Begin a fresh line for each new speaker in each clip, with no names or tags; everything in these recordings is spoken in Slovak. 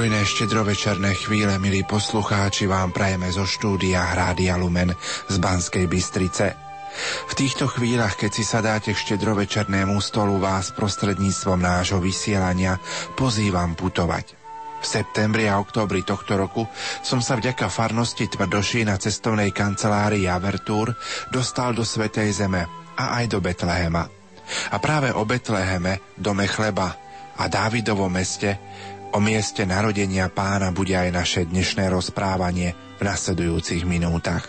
Pokojné štedrovečerné chvíle, milí poslucháči, vám prajeme zo štúdia Rádia Lumen z Banskej Bystrice. V týchto chvíľach, keď si sadáte k štedrovečernému stolu, vás prostredníctvom nášho vysielania pozývam putovať. V septembri a októbri tohto roku som sa vďaka farnosti Tvrdoší na cestovnej kancelárii Avertúr dostal do Svetej Zeme a aj do Betlehema. A práve o Betleheme, dome chleba a Dávidovom meste O mieste narodenia pána bude aj naše dnešné rozprávanie v nasledujúcich minútach.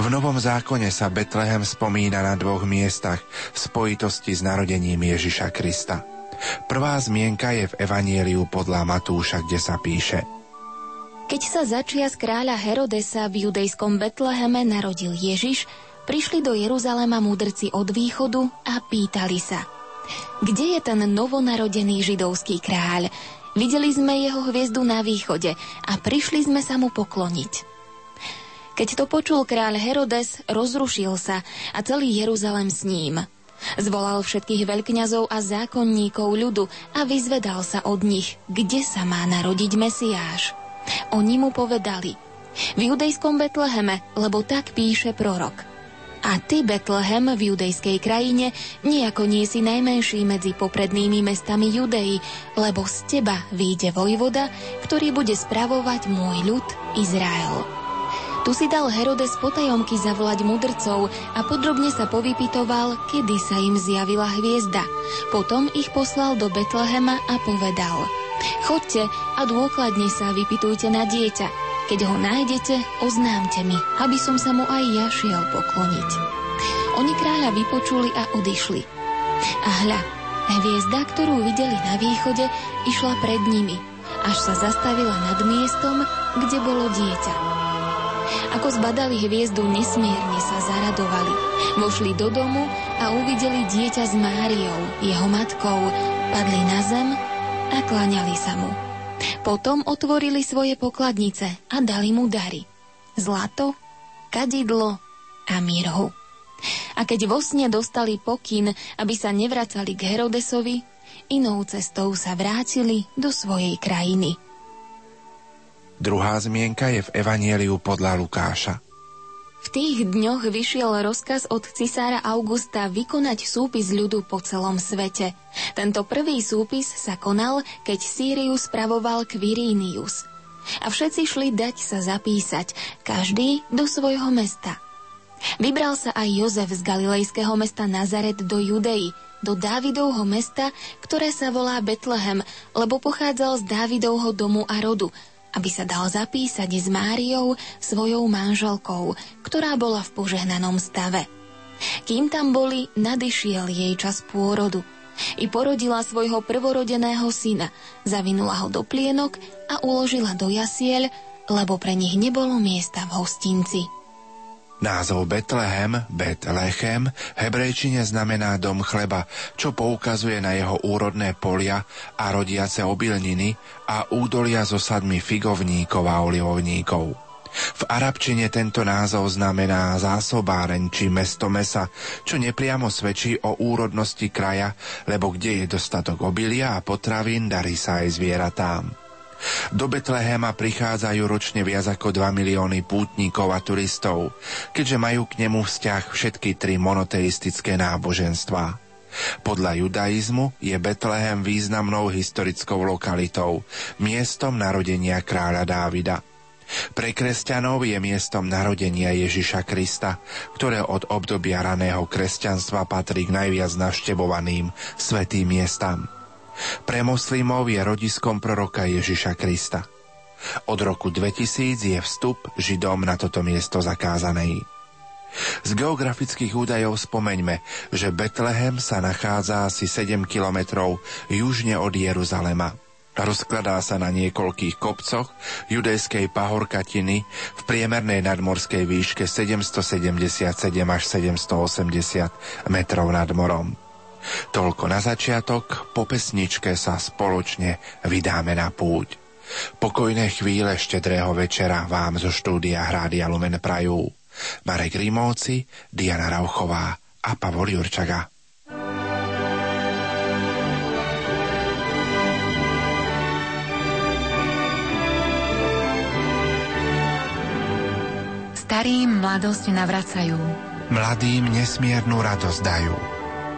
V Novom zákone sa Betlehem spomína na dvoch miestach v spojitosti s narodením Ježiša Krista. Prvá zmienka je v Evanieliu podľa Matúša, kde sa píše
Keď sa začia z kráľa Herodesa v judejskom Betleheme narodil Ježiš, prišli do Jeruzalema múdrci od východu a pýtali sa Kde je ten novonarodený židovský kráľ? Videli sme jeho hviezdu na východe a prišli sme sa mu pokloniť. Keď to počul kráľ Herodes, rozrušil sa a celý Jeruzalem s ním. Zvolal všetkých veľkňazov a zákonníkov ľudu a vyzvedal sa od nich, kde sa má narodiť Mesiáš. Oni mu povedali, v judejskom Betleheme, lebo tak píše prorok – a ty, Betlehem, v judejskej krajine, nejako nie si najmenší medzi poprednými mestami Judei, lebo z teba vyjde vojvoda, ktorý bude spravovať môj ľud Izrael. Tu si dal Herodes potajomky zavolať mudrcov a podrobne sa povypitoval, kedy sa im zjavila hviezda. Potom ich poslal do Betlehema a povedal Chodte a dôkladne sa vypitujte na dieťa keď ho nájdete, oznámte mi, aby som sa mu aj ja šiel pokloniť. Oni kráľa vypočuli a odišli. A hľa, hviezda, ktorú videli na východe, išla pred nimi, až sa zastavila nad miestom, kde bolo dieťa. Ako zbadali hviezdu, nesmierne sa zaradovali. Vošli do domu a uvideli dieťa s Máriou, jeho matkou, padli na zem a kláňali sa mu. Potom otvorili svoje pokladnice a dali mu dary. Zlato, kadidlo a mirhu. A keď vo sne dostali pokyn, aby sa nevracali k Herodesovi, inou cestou sa vrátili do svojej krajiny.
Druhá zmienka je v Evanieliu podľa Lukáša.
V tých dňoch vyšiel rozkaz od cisára Augusta vykonať súpis ľudu po celom svete. Tento prvý súpis sa konal, keď Sýriu spravoval Quirinius. A všetci šli dať sa zapísať, každý do svojho mesta. Vybral sa aj Jozef z galilejského mesta Nazaret do Judei, do Dávidovho mesta, ktoré sa volá Betlehem, lebo pochádzal z Dávidovho domu a rodu, aby sa dal zapísať s Máriou, svojou manželkou, ktorá bola v požehnanom stave. Kým tam boli, nadišiel jej čas pôrodu. I porodila svojho prvorodeného syna, zavinula ho do plienok a uložila do jasiel, lebo pre nich nebolo miesta v hostinci.
Názov Betlehem, Betlechem, v hebrejčine znamená dom chleba, čo poukazuje na jeho úrodné polia a rodiace obilniny a údolia so sadmi figovníkov a olivovníkov. V arabčine tento názov znamená zásobáreň či mesto mesa, čo nepriamo svedčí o úrodnosti kraja, lebo kde je dostatok obilia a potravín, darí sa aj zvieratám. Do Betlehema prichádzajú ročne viac ako 2 milióny pútnikov a turistov, keďže majú k nemu vzťah všetky tri monoteistické náboženstvá. Podľa judaizmu je Betlehem významnou historickou lokalitou, miestom narodenia kráľa Dávida. Pre kresťanov je miestom narodenia Ježiša Krista, ktoré od obdobia raného kresťanstva patrí k najviac navštevovaným svetým miestam. Pre moslimov je rodiskom proroka Ježiša Krista. Od roku 2000 je vstup Židom na toto miesto zakázaný. Z geografických údajov spomeňme, že Betlehem sa nachádza asi 7 kilometrov južne od Jeruzalema. Rozkladá sa na niekoľkých kopcoch judejskej pahorkatiny v priemernej nadmorskej výške 777 až 780 metrov nad morom. Toľko na začiatok, po pesničke sa spoločne vydáme na púť. Pokojné chvíle štedrého večera vám zo štúdia Hrádia Lumen Prajú. Marek Rimóci, Diana Rauchová a Pavol Jurčaga.
Starým mladosť navracajú.
Mladým nesmiernu radosť dajú.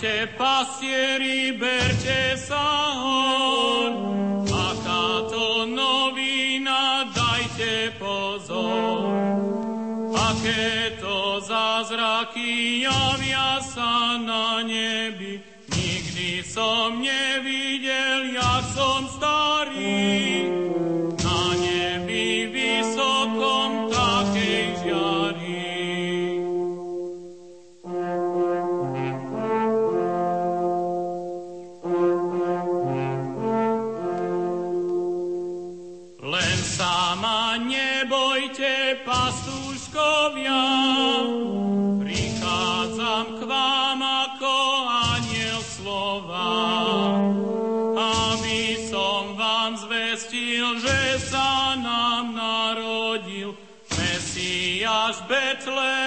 Stávajte, pasieri, berte sa hon, aká to novina, dajte pozor. Aké to zázraky javia sa na nebi, nikdy som nevidel, Mesiáš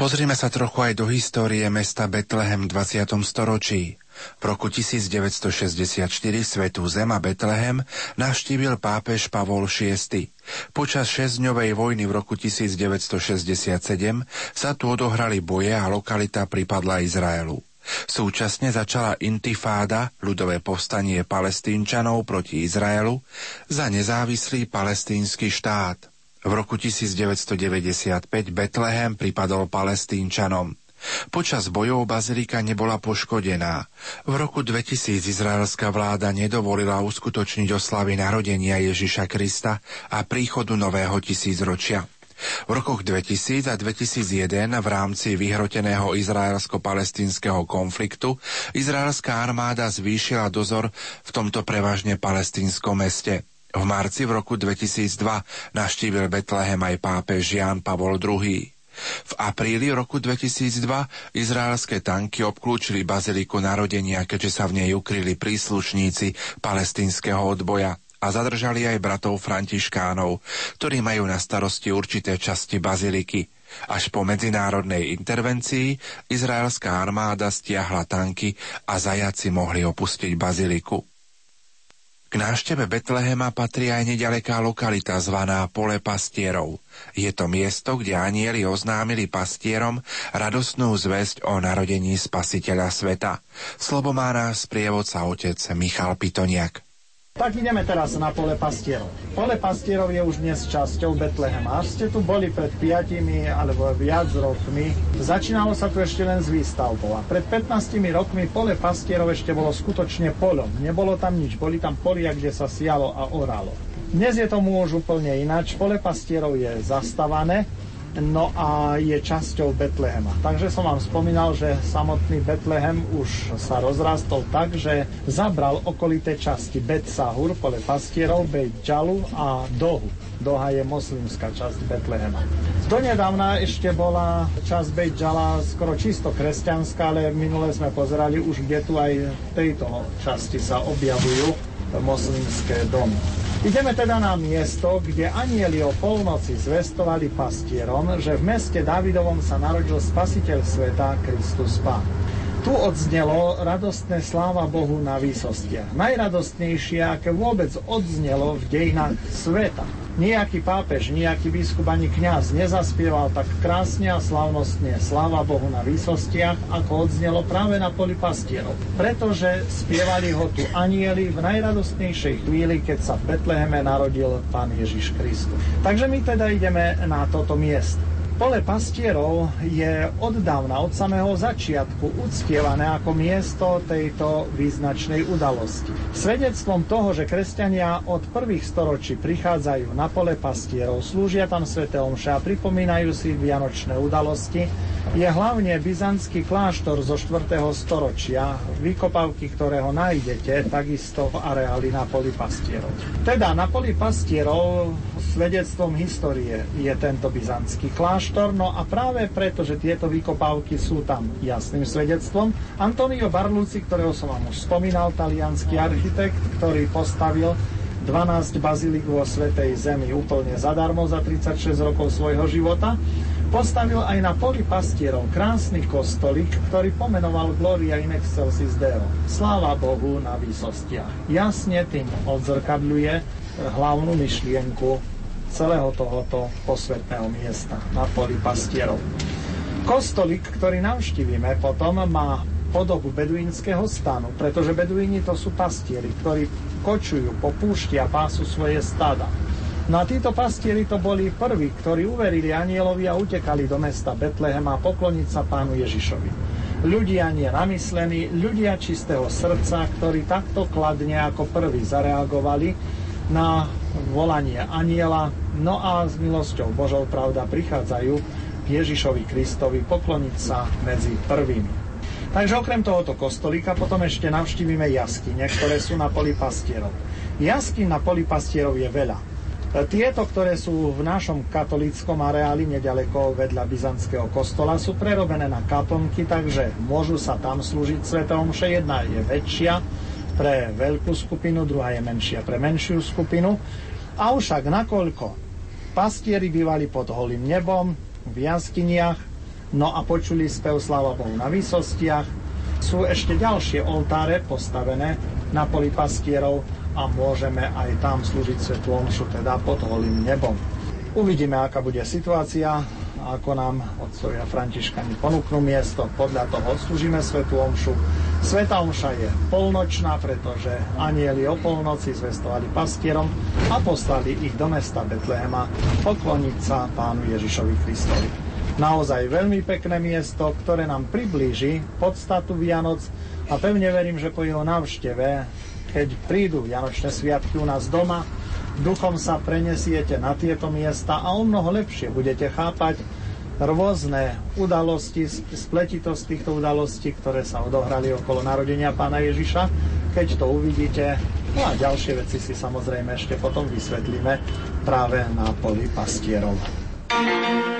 Pozrime sa trochu aj do histórie mesta Betlehem v 20. storočí. V roku 1964 Svetú zem a Betlehem navštívil pápež Pavol VI. Počas šesťdňovej vojny v roku 1967 sa tu odohrali boje a lokalita pripadla Izraelu. Súčasne začala intifáda, ľudové povstanie palestínčanov proti Izraelu, za nezávislý palestínsky štát. V roku 1995 Betlehem pripadol palestínčanom. Počas bojov bazilika nebola poškodená. V roku 2000 izraelská vláda nedovolila uskutočniť oslavy narodenia Ježiša Krista a príchodu nového tisícročia. V rokoch 2000 a 2001 v rámci vyhroteného izraelsko-palestínskeho konfliktu izraelská armáda zvýšila dozor v tomto prevažne palestínskom meste. V marci v roku 2002 navštívil Betlehem aj pápež Jan Pavol II. V apríli roku 2002 izraelské tanky obklúčili baziliku narodenia, keďže sa v nej ukryli príslušníci palestínskeho odboja a zadržali aj bratov františkánov, ktorí majú na starosti určité časti baziliky. Až po medzinárodnej intervencii izraelská armáda stiahla tanky a zajaci mohli opustiť baziliku. K návšteve Betlehema patrí aj nedaleká lokalita zvaná Pole pastierov. Je to miesto, kde anieli oznámili pastierom radostnú zväzť o narodení spasiteľa sveta. Slovo má nás prievodca otec Michal Pitoniak.
Tak ideme teraz na pole pastierov. Pole pastierov je už dnes časťou Betlehema. Až ste tu boli pred 5 alebo viac rokmi, začínalo sa tu ešte len s výstavbou. A pred 15 rokmi pole pastierov ešte bolo skutočne polom. Nebolo tam nič, boli tam polia, kde sa sialo a oralo. Dnes je tomu už úplne ináč. Pole pastierov je zastavané, no a je časťou Betlehema. Takže som vám spomínal, že samotný Betlehem už sa rozrastol tak, že zabral okolité časti Bet Sahur, pole pastierov, Bet Džalu a Dohu. Doha je moslimská časť Betlehema. Donedávna ešte bola časť Beit Džala skoro čisto kresťanská, ale minule sme pozerali už, kde tu aj v tejto časti sa objavujú moslimské domy. Ideme teda na miesto, kde anieli o polnoci zvestovali pastierom, že v meste Davidovom sa narodil spasiteľ sveta Kristus Pán. Tu odznelo radostné sláva Bohu na výsostiach. Najradostnejšie, aké vôbec odznelo v dejinách sveta. Nejaký pápež, nejaký biskup ani kňaz nezaspieval tak krásne a slavnostne sláva Bohu na výsostiach, ako odznelo práve na poli pastierov. Pretože spievali ho tu anieli v najradostnejšej chvíli, keď sa v Betleheme narodil Pán Ježiš Kristus. Takže my teda ideme na toto miesto. Pole pastierov je od dávna, od samého začiatku uctievané ako miesto tejto význačnej udalosti. Svedectvom toho, že kresťania od prvých storočí prichádzajú na pole pastierov, slúžia tam sväté omše a pripomínajú si vianočné udalosti, je hlavne byzantský kláštor zo 4. storočia, vykopavky ktorého nájdete takisto v areáli na poli pastierov. Teda na poli pastierov svedectvom histórie je tento byzantský kláštor, no a práve preto, že tieto vykopávky sú tam jasným svedectvom, Antonio Barluci, ktorého som vám už spomínal, talianský architekt, ktorý postavil 12 bazilík vo Svetej Zemi úplne zadarmo za 36 rokov svojho života, postavil aj na poli pastierov krásny kostolík, ktorý pomenoval Gloria in excelsis Deo. Sláva Bohu na výsostiach. Jasne tým odzrkadľuje hlavnú myšlienku celého tohoto posvetného miesta na poli pastierov. Kostolík, ktorý navštívime potom, má podobu beduínskeho stanu, pretože beduíni to sú pastieri, ktorí kočujú po púšti a pásu svoje stada. No a títo pastieri to boli prví, ktorí uverili anielovi a utekali do mesta Betlehema pokloniť sa pánu Ježišovi. Ľudia nie namyslení, ľudia čistého srdca, ktorí takto kladne ako prví zareagovali na volanie aniela, no a s milosťou Božou pravda prichádzajú k Ježišovi Kristovi pokloniť sa medzi prvými. Takže okrem tohoto kostolíka potom ešte navštívime jaskyne, ktoré sú na poli pastierov. Jaskyn na poli pastierov je veľa. Tieto, ktoré sú v našom katolíckom areáli nedaleko vedľa byzantského kostola, sú prerobené na kaplnky, takže môžu sa tam slúžiť svetom omše. Jedna je väčšia, pre veľkú skupinu, druhá je menšia pre menšiu skupinu. A však nakoľko pastieri bývali pod holým nebom, v jaskyniach, no a počuli spev Sláva Bohu na výsostiach, sú ešte ďalšie oltáre postavené na poli pastierov a môžeme aj tam slúžiť svetú omšu, teda pod holým nebom. Uvidíme, aká bude situácia ako nám otcovia Františkani ponúknú miesto, podľa toho slúžime Svetu Omšu. Sveta Omša je polnočná, pretože anieli o polnoci zvestovali pastierom a poslali ich do mesta Betlehema pokloniť sa pánu Ježišovi Kristovi. Naozaj veľmi pekné miesto, ktoré nám priblíži podstatu Vianoc a pevne verím, že po jeho návšteve, keď prídu Vianočné sviatky u nás doma, duchom sa prenesiete na tieto miesta a o mnoho lepšie budete chápať rôzne udalosti, spletitosť týchto udalostí, ktoré sa odohrali okolo narodenia pána Ježiša. Keď to uvidíte, no a ďalšie veci si samozrejme ešte potom vysvetlíme práve na poli pastierov.
Nikdy si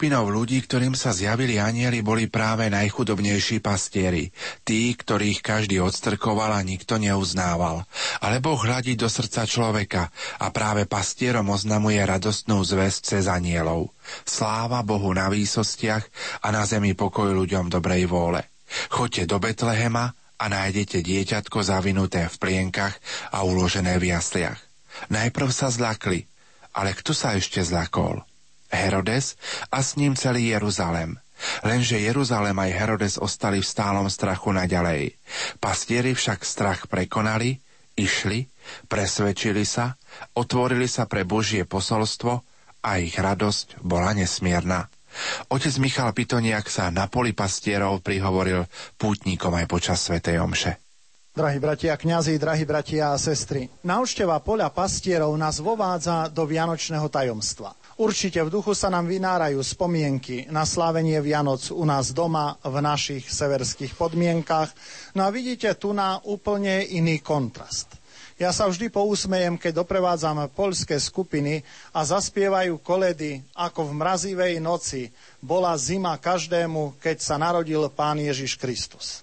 skupinou ľudí, ktorým sa zjavili anieli, boli práve najchudobnejší pastieri, tí, ktorých každý odstrkoval a nikto neuznával. Ale hľadí do srdca človeka a práve pastierom oznamuje radostnú zväzť cez anielov. Sláva Bohu na výsostiach a na zemi pokoj ľuďom dobrej vôle. Choďte do Betlehema a nájdete dieťatko zavinuté v plienkach a uložené v jasliach. Najprv sa zlakli, ale kto sa ešte zlakol? Herodes a s ním celý Jeruzalem. Lenže Jeruzalem aj Herodes ostali v stálom strachu naďalej. Pastieri však strach prekonali, išli, presvedčili sa, otvorili sa pre Božie posolstvo a ich radosť bola nesmierna. Otec Michal Pitoniak sa na poli pastierov prihovoril pútnikom aj počas svätej Omše.
Drahí bratia kňazi, drahí bratia a sestry, návšteva poľa pastierov nás vovádza do vianočného tajomstva. Určite v duchu sa nám vynárajú spomienky na slávenie Vianoc u nás doma v našich severských podmienkach. No a vidíte tu na úplne iný kontrast. Ja sa vždy pousmejem, keď doprevádzam poľské skupiny a zaspievajú koledy, ako v mrazivej noci bola zima každému, keď sa narodil Pán Ježiš Kristus.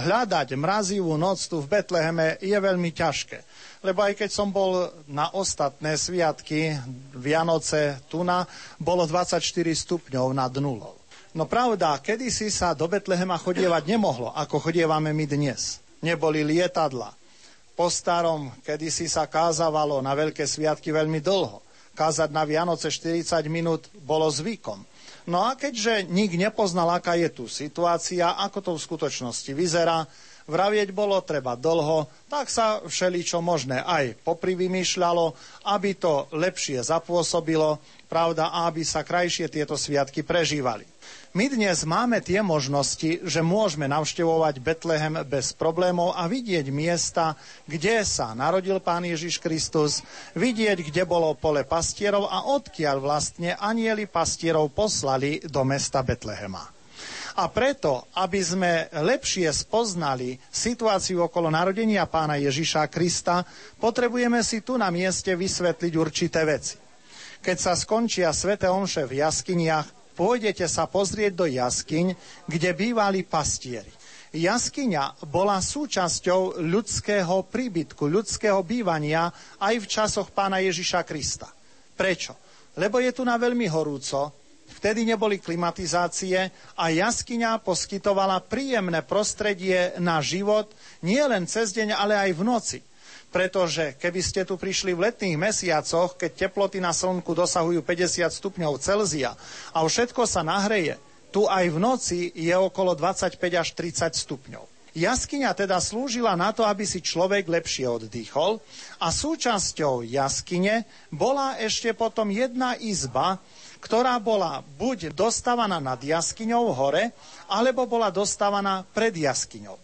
Hľadať mrazivú noc tu v Betleheme je veľmi ťažké lebo aj keď som bol na ostatné sviatky Vianoce Tuna, bolo 24 stupňov nad nulou. No pravda, kedysi sa do Betlehema chodievať nemohlo, ako chodievame my dnes. Neboli lietadla. Po starom, kedysi sa kázavalo na veľké sviatky veľmi dlho. Kázať na Vianoce 40 minút bolo zvykom. No a keďže nik nepoznal, aká je tu situácia, ako to v skutočnosti vyzerá, Vravieť bolo treba dlho, tak sa všeličo možné aj poprivymýšľalo, aby to lepšie zapôsobilo, pravda, a aby sa krajšie tieto sviatky prežívali. My dnes máme tie možnosti, že môžeme navštevovať Betlehem bez problémov a vidieť miesta, kde sa narodil Pán Ježiš Kristus, vidieť, kde bolo pole pastierov a odkiaľ vlastne anieli pastierov poslali do mesta Betlehema. A preto, aby sme lepšie spoznali situáciu okolo narodenia pána Ježiša Krista, potrebujeme si tu na mieste vysvetliť určité veci. Keď sa skončia svete omše v jaskyniach, pôjdete sa pozrieť do jaskyň, kde bývali pastieri. Jaskyňa bola súčasťou ľudského príbytku, ľudského bývania aj v časoch pána Ježiša Krista. Prečo? Lebo je tu na veľmi horúco, Vtedy neboli klimatizácie a jaskyňa poskytovala príjemné prostredie na život nie len cez deň, ale aj v noci. Pretože keby ste tu prišli v letných mesiacoch, keď teploty na slnku dosahujú 50 stupňov Celzia a všetko sa nahreje, tu aj v noci je okolo 25 až 30 stupňov. Jaskyňa teda slúžila na to, aby si človek lepšie oddychol a súčasťou jaskyne bola ešte potom jedna izba, ktorá bola buď dostávaná nad jaskyňou hore, alebo bola dostávaná pred jaskyňou.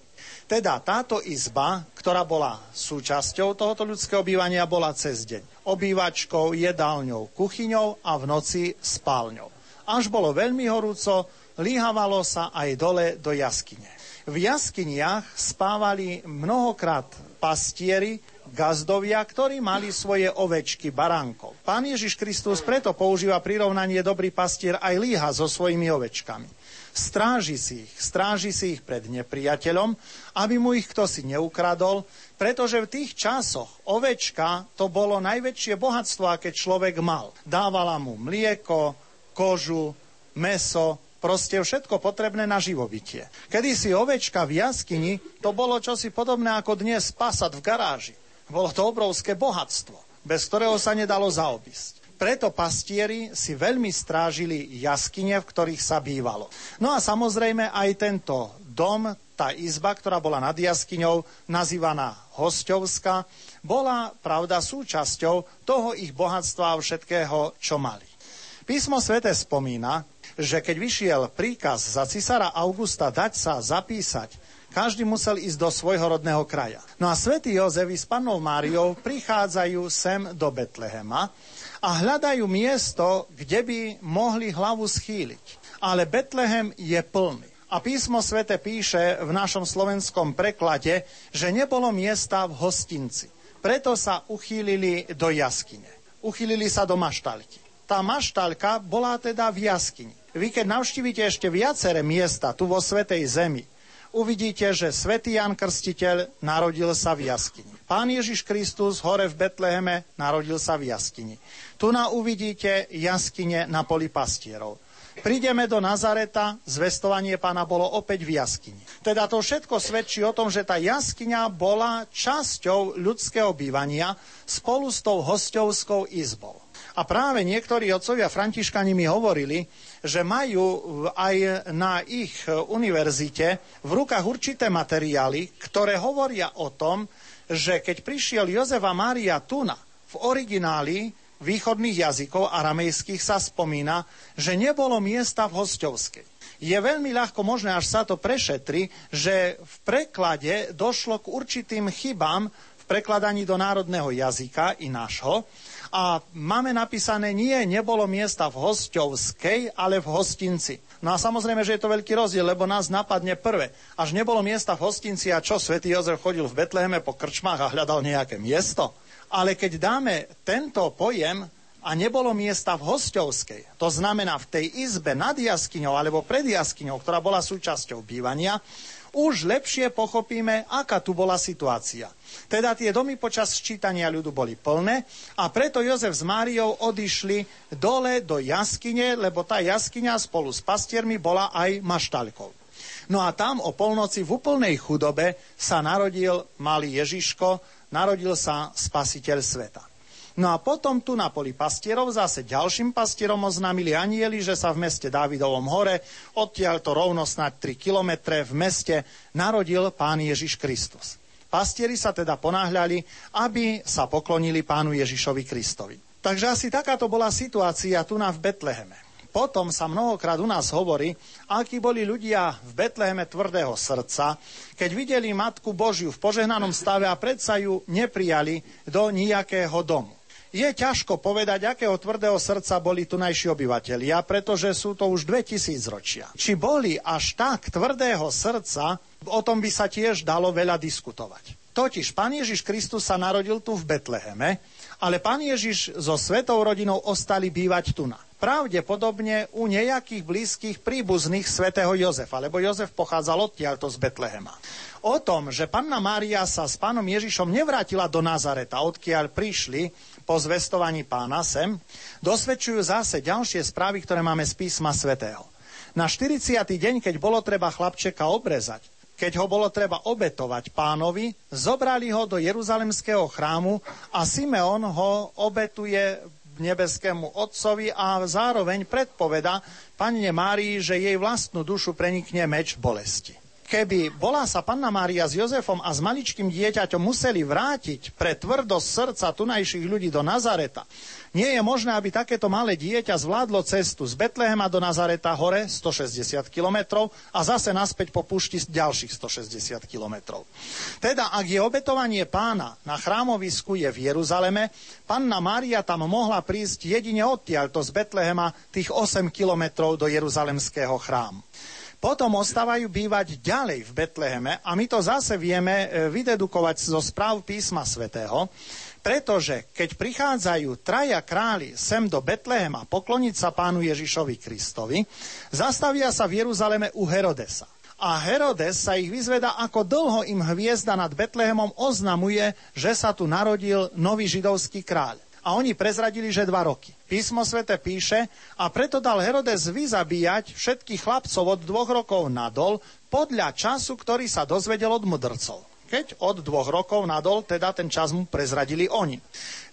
Teda táto izba, ktorá bola súčasťou tohoto ľudského bývania, bola cez deň obývačkou, jedálňou, kuchyňou a v noci spálňou. Až bolo veľmi horúco, líhavalo sa aj dole do jaskyne. V jaskyniach spávali mnohokrát pastieri, gazdovia, ktorí mali svoje ovečky, baránkov. Pán Ježiš Kristus preto používa prirovnanie dobrý pastier aj líha so svojimi ovečkami. Stráži si ich, stráži si ich pred nepriateľom, aby mu ich kto si neukradol, pretože v tých časoch ovečka to bolo najväčšie bohatstvo, aké človek mal. Dávala mu mlieko, kožu, meso, proste všetko potrebné na živobytie. Kedy si ovečka v jaskyni, to bolo čosi podobné ako dnes pasať v garáži. Bolo to obrovské bohatstvo, bez ktorého sa nedalo zaobísť. Preto pastieri si veľmi strážili jaskyne, v ktorých sa bývalo. No a samozrejme aj tento dom, tá izba, ktorá bola nad jaskyňou, nazývaná hostovská, bola, pravda, súčasťou toho ich bohatstva a všetkého, čo mali. Písmo svete spomína, že keď vyšiel príkaz za cisára Augusta dať sa zapísať každý musel ísť do svojho rodného kraja. No a svätý Jozef s pannou Máriou prichádzajú sem do Betlehema a hľadajú miesto, kde by mohli hlavu schýliť. Ale Betlehem je plný. A písmo svete píše v našom slovenskom preklade, že nebolo miesta v hostinci. Preto sa uchýlili do jaskyne. Uchýlili sa do maštalky. tá maštalka bola teda v jaskyni. Vy keď navštívite ešte viaceré miesta tu vo Svetej Zemi, uvidíte, že svätý Jan Krstiteľ narodil sa v jaskyni. Pán Ježiš Kristus hore v Betleheme narodil sa v jaskyni. Tu na uvidíte jaskyne na poli pastierov. Prídeme do Nazareta, zvestovanie pána bolo opäť v jaskyni. Teda to všetko svedčí o tom, že tá jaskyňa bola časťou ľudského bývania spolu s tou hostovskou izbou. A práve niektorí otcovia františkani mi hovorili, že majú aj na ich univerzite v rukách určité materiály, ktoré hovoria o tom, že keď prišiel Jozefa Mária Tuna v origináli východných jazykov aramejských sa spomína, že nebolo miesta v hostovskej. Je veľmi ľahko možné, až sa to prešetri, že v preklade došlo k určitým chybám v prekladaní do národného jazyka i nášho, a máme napísané, nie, nebolo miesta v hostovskej, ale v hostinci. No a samozrejme, že je to veľký rozdiel, lebo nás napadne prvé. Až nebolo miesta v hostinci a čo, svätý Jozef chodil v Betleheme po krčmách a hľadal nejaké miesto? Ale keď dáme tento pojem a nebolo miesta v hostovskej, to znamená v tej izbe nad jaskyňou alebo pred jaskyňou, ktorá bola súčasťou bývania, už lepšie pochopíme, aká tu bola situácia. Teda tie domy počas sčítania ľudu boli plné a preto Jozef s Máriou odišli dole do jaskyne, lebo tá jaskyňa spolu s pastiermi bola aj maštalkou. No a tam o polnoci v úplnej chudobe sa narodil malý Ježiško, narodil sa spasiteľ sveta. No a potom tu na poli pastierov zase ďalším pastierom oznámili anieli, že sa v meste Dávidovom hore, odtiaľ to rovno snáď 3 kilometre v meste, narodil pán Ježiš Kristus. Pastieri sa teda ponáhľali, aby sa poklonili pánu Ježišovi Kristovi. Takže asi takáto bola situácia tu na v Betleheme. Potom sa mnohokrát u nás hovorí, akí boli ľudia v Betleheme tvrdého srdca, keď videli Matku Božiu v požehnanom stave a predsa ju neprijali do nejakého domu. Je ťažko povedať, akého tvrdého srdca boli tunajší obyvateľia, pretože sú to už 2000 ročia. Či boli až tak tvrdého srdca, o tom by sa tiež dalo veľa diskutovať. Totiž pán Ježiš Kristus sa narodil tu v Betleheme, ale pán Ježiš so svetou rodinou ostali bývať tu na. Pravdepodobne u nejakých blízkych príbuzných svätého Jozefa, lebo Jozef pochádzal odtiaľto z Betlehema. O tom, že panna Mária sa s pánom Ježišom nevrátila do Nazareta, odkiaľ prišli, po zvestovaní pána sem, dosvedčujú zase ďalšie správy, ktoré máme z písma svätého. Na 40. deň, keď bolo treba chlapčeka obrezať, keď ho bolo treba obetovať pánovi, zobrali ho do Jeruzalemského chrámu a Simeon ho obetuje nebeskému otcovi a zároveň predpoveda panne Márii, že jej vlastnú dušu prenikne meč bolesti keby bola sa panna Mária s Jozefom a s maličkým dieťaťom museli vrátiť pre tvrdosť srdca tunajších ľudí do Nazareta, nie je možné, aby takéto malé dieťa zvládlo cestu z Betlehema do Nazareta hore 160 km a zase naspäť po púšti ďalších 160 km. Teda, ak je obetovanie pána na chrámovisku je v Jeruzaleme, panna Mária tam mohla prísť jedine odtiaľto z Betlehema tých 8 km do Jeruzalemského chrámu potom ostávajú bývať ďalej v Betleheme a my to zase vieme e, vydedukovať zo správ písma svätého, pretože keď prichádzajú traja králi sem do Betlehema pokloniť sa pánu Ježišovi Kristovi, zastavia sa v Jeruzaleme u Herodesa. A Herodes sa ich vyzveda, ako dlho im hviezda nad Betlehemom oznamuje, že sa tu narodil nový židovský kráľ a oni prezradili, že dva roky. Písmo svete píše, a preto dal Herodes vyzabíjať všetkých chlapcov od dvoch rokov nadol podľa času, ktorý sa dozvedel od mudrcov. Keď od dvoch rokov nadol, teda ten čas mu prezradili oni.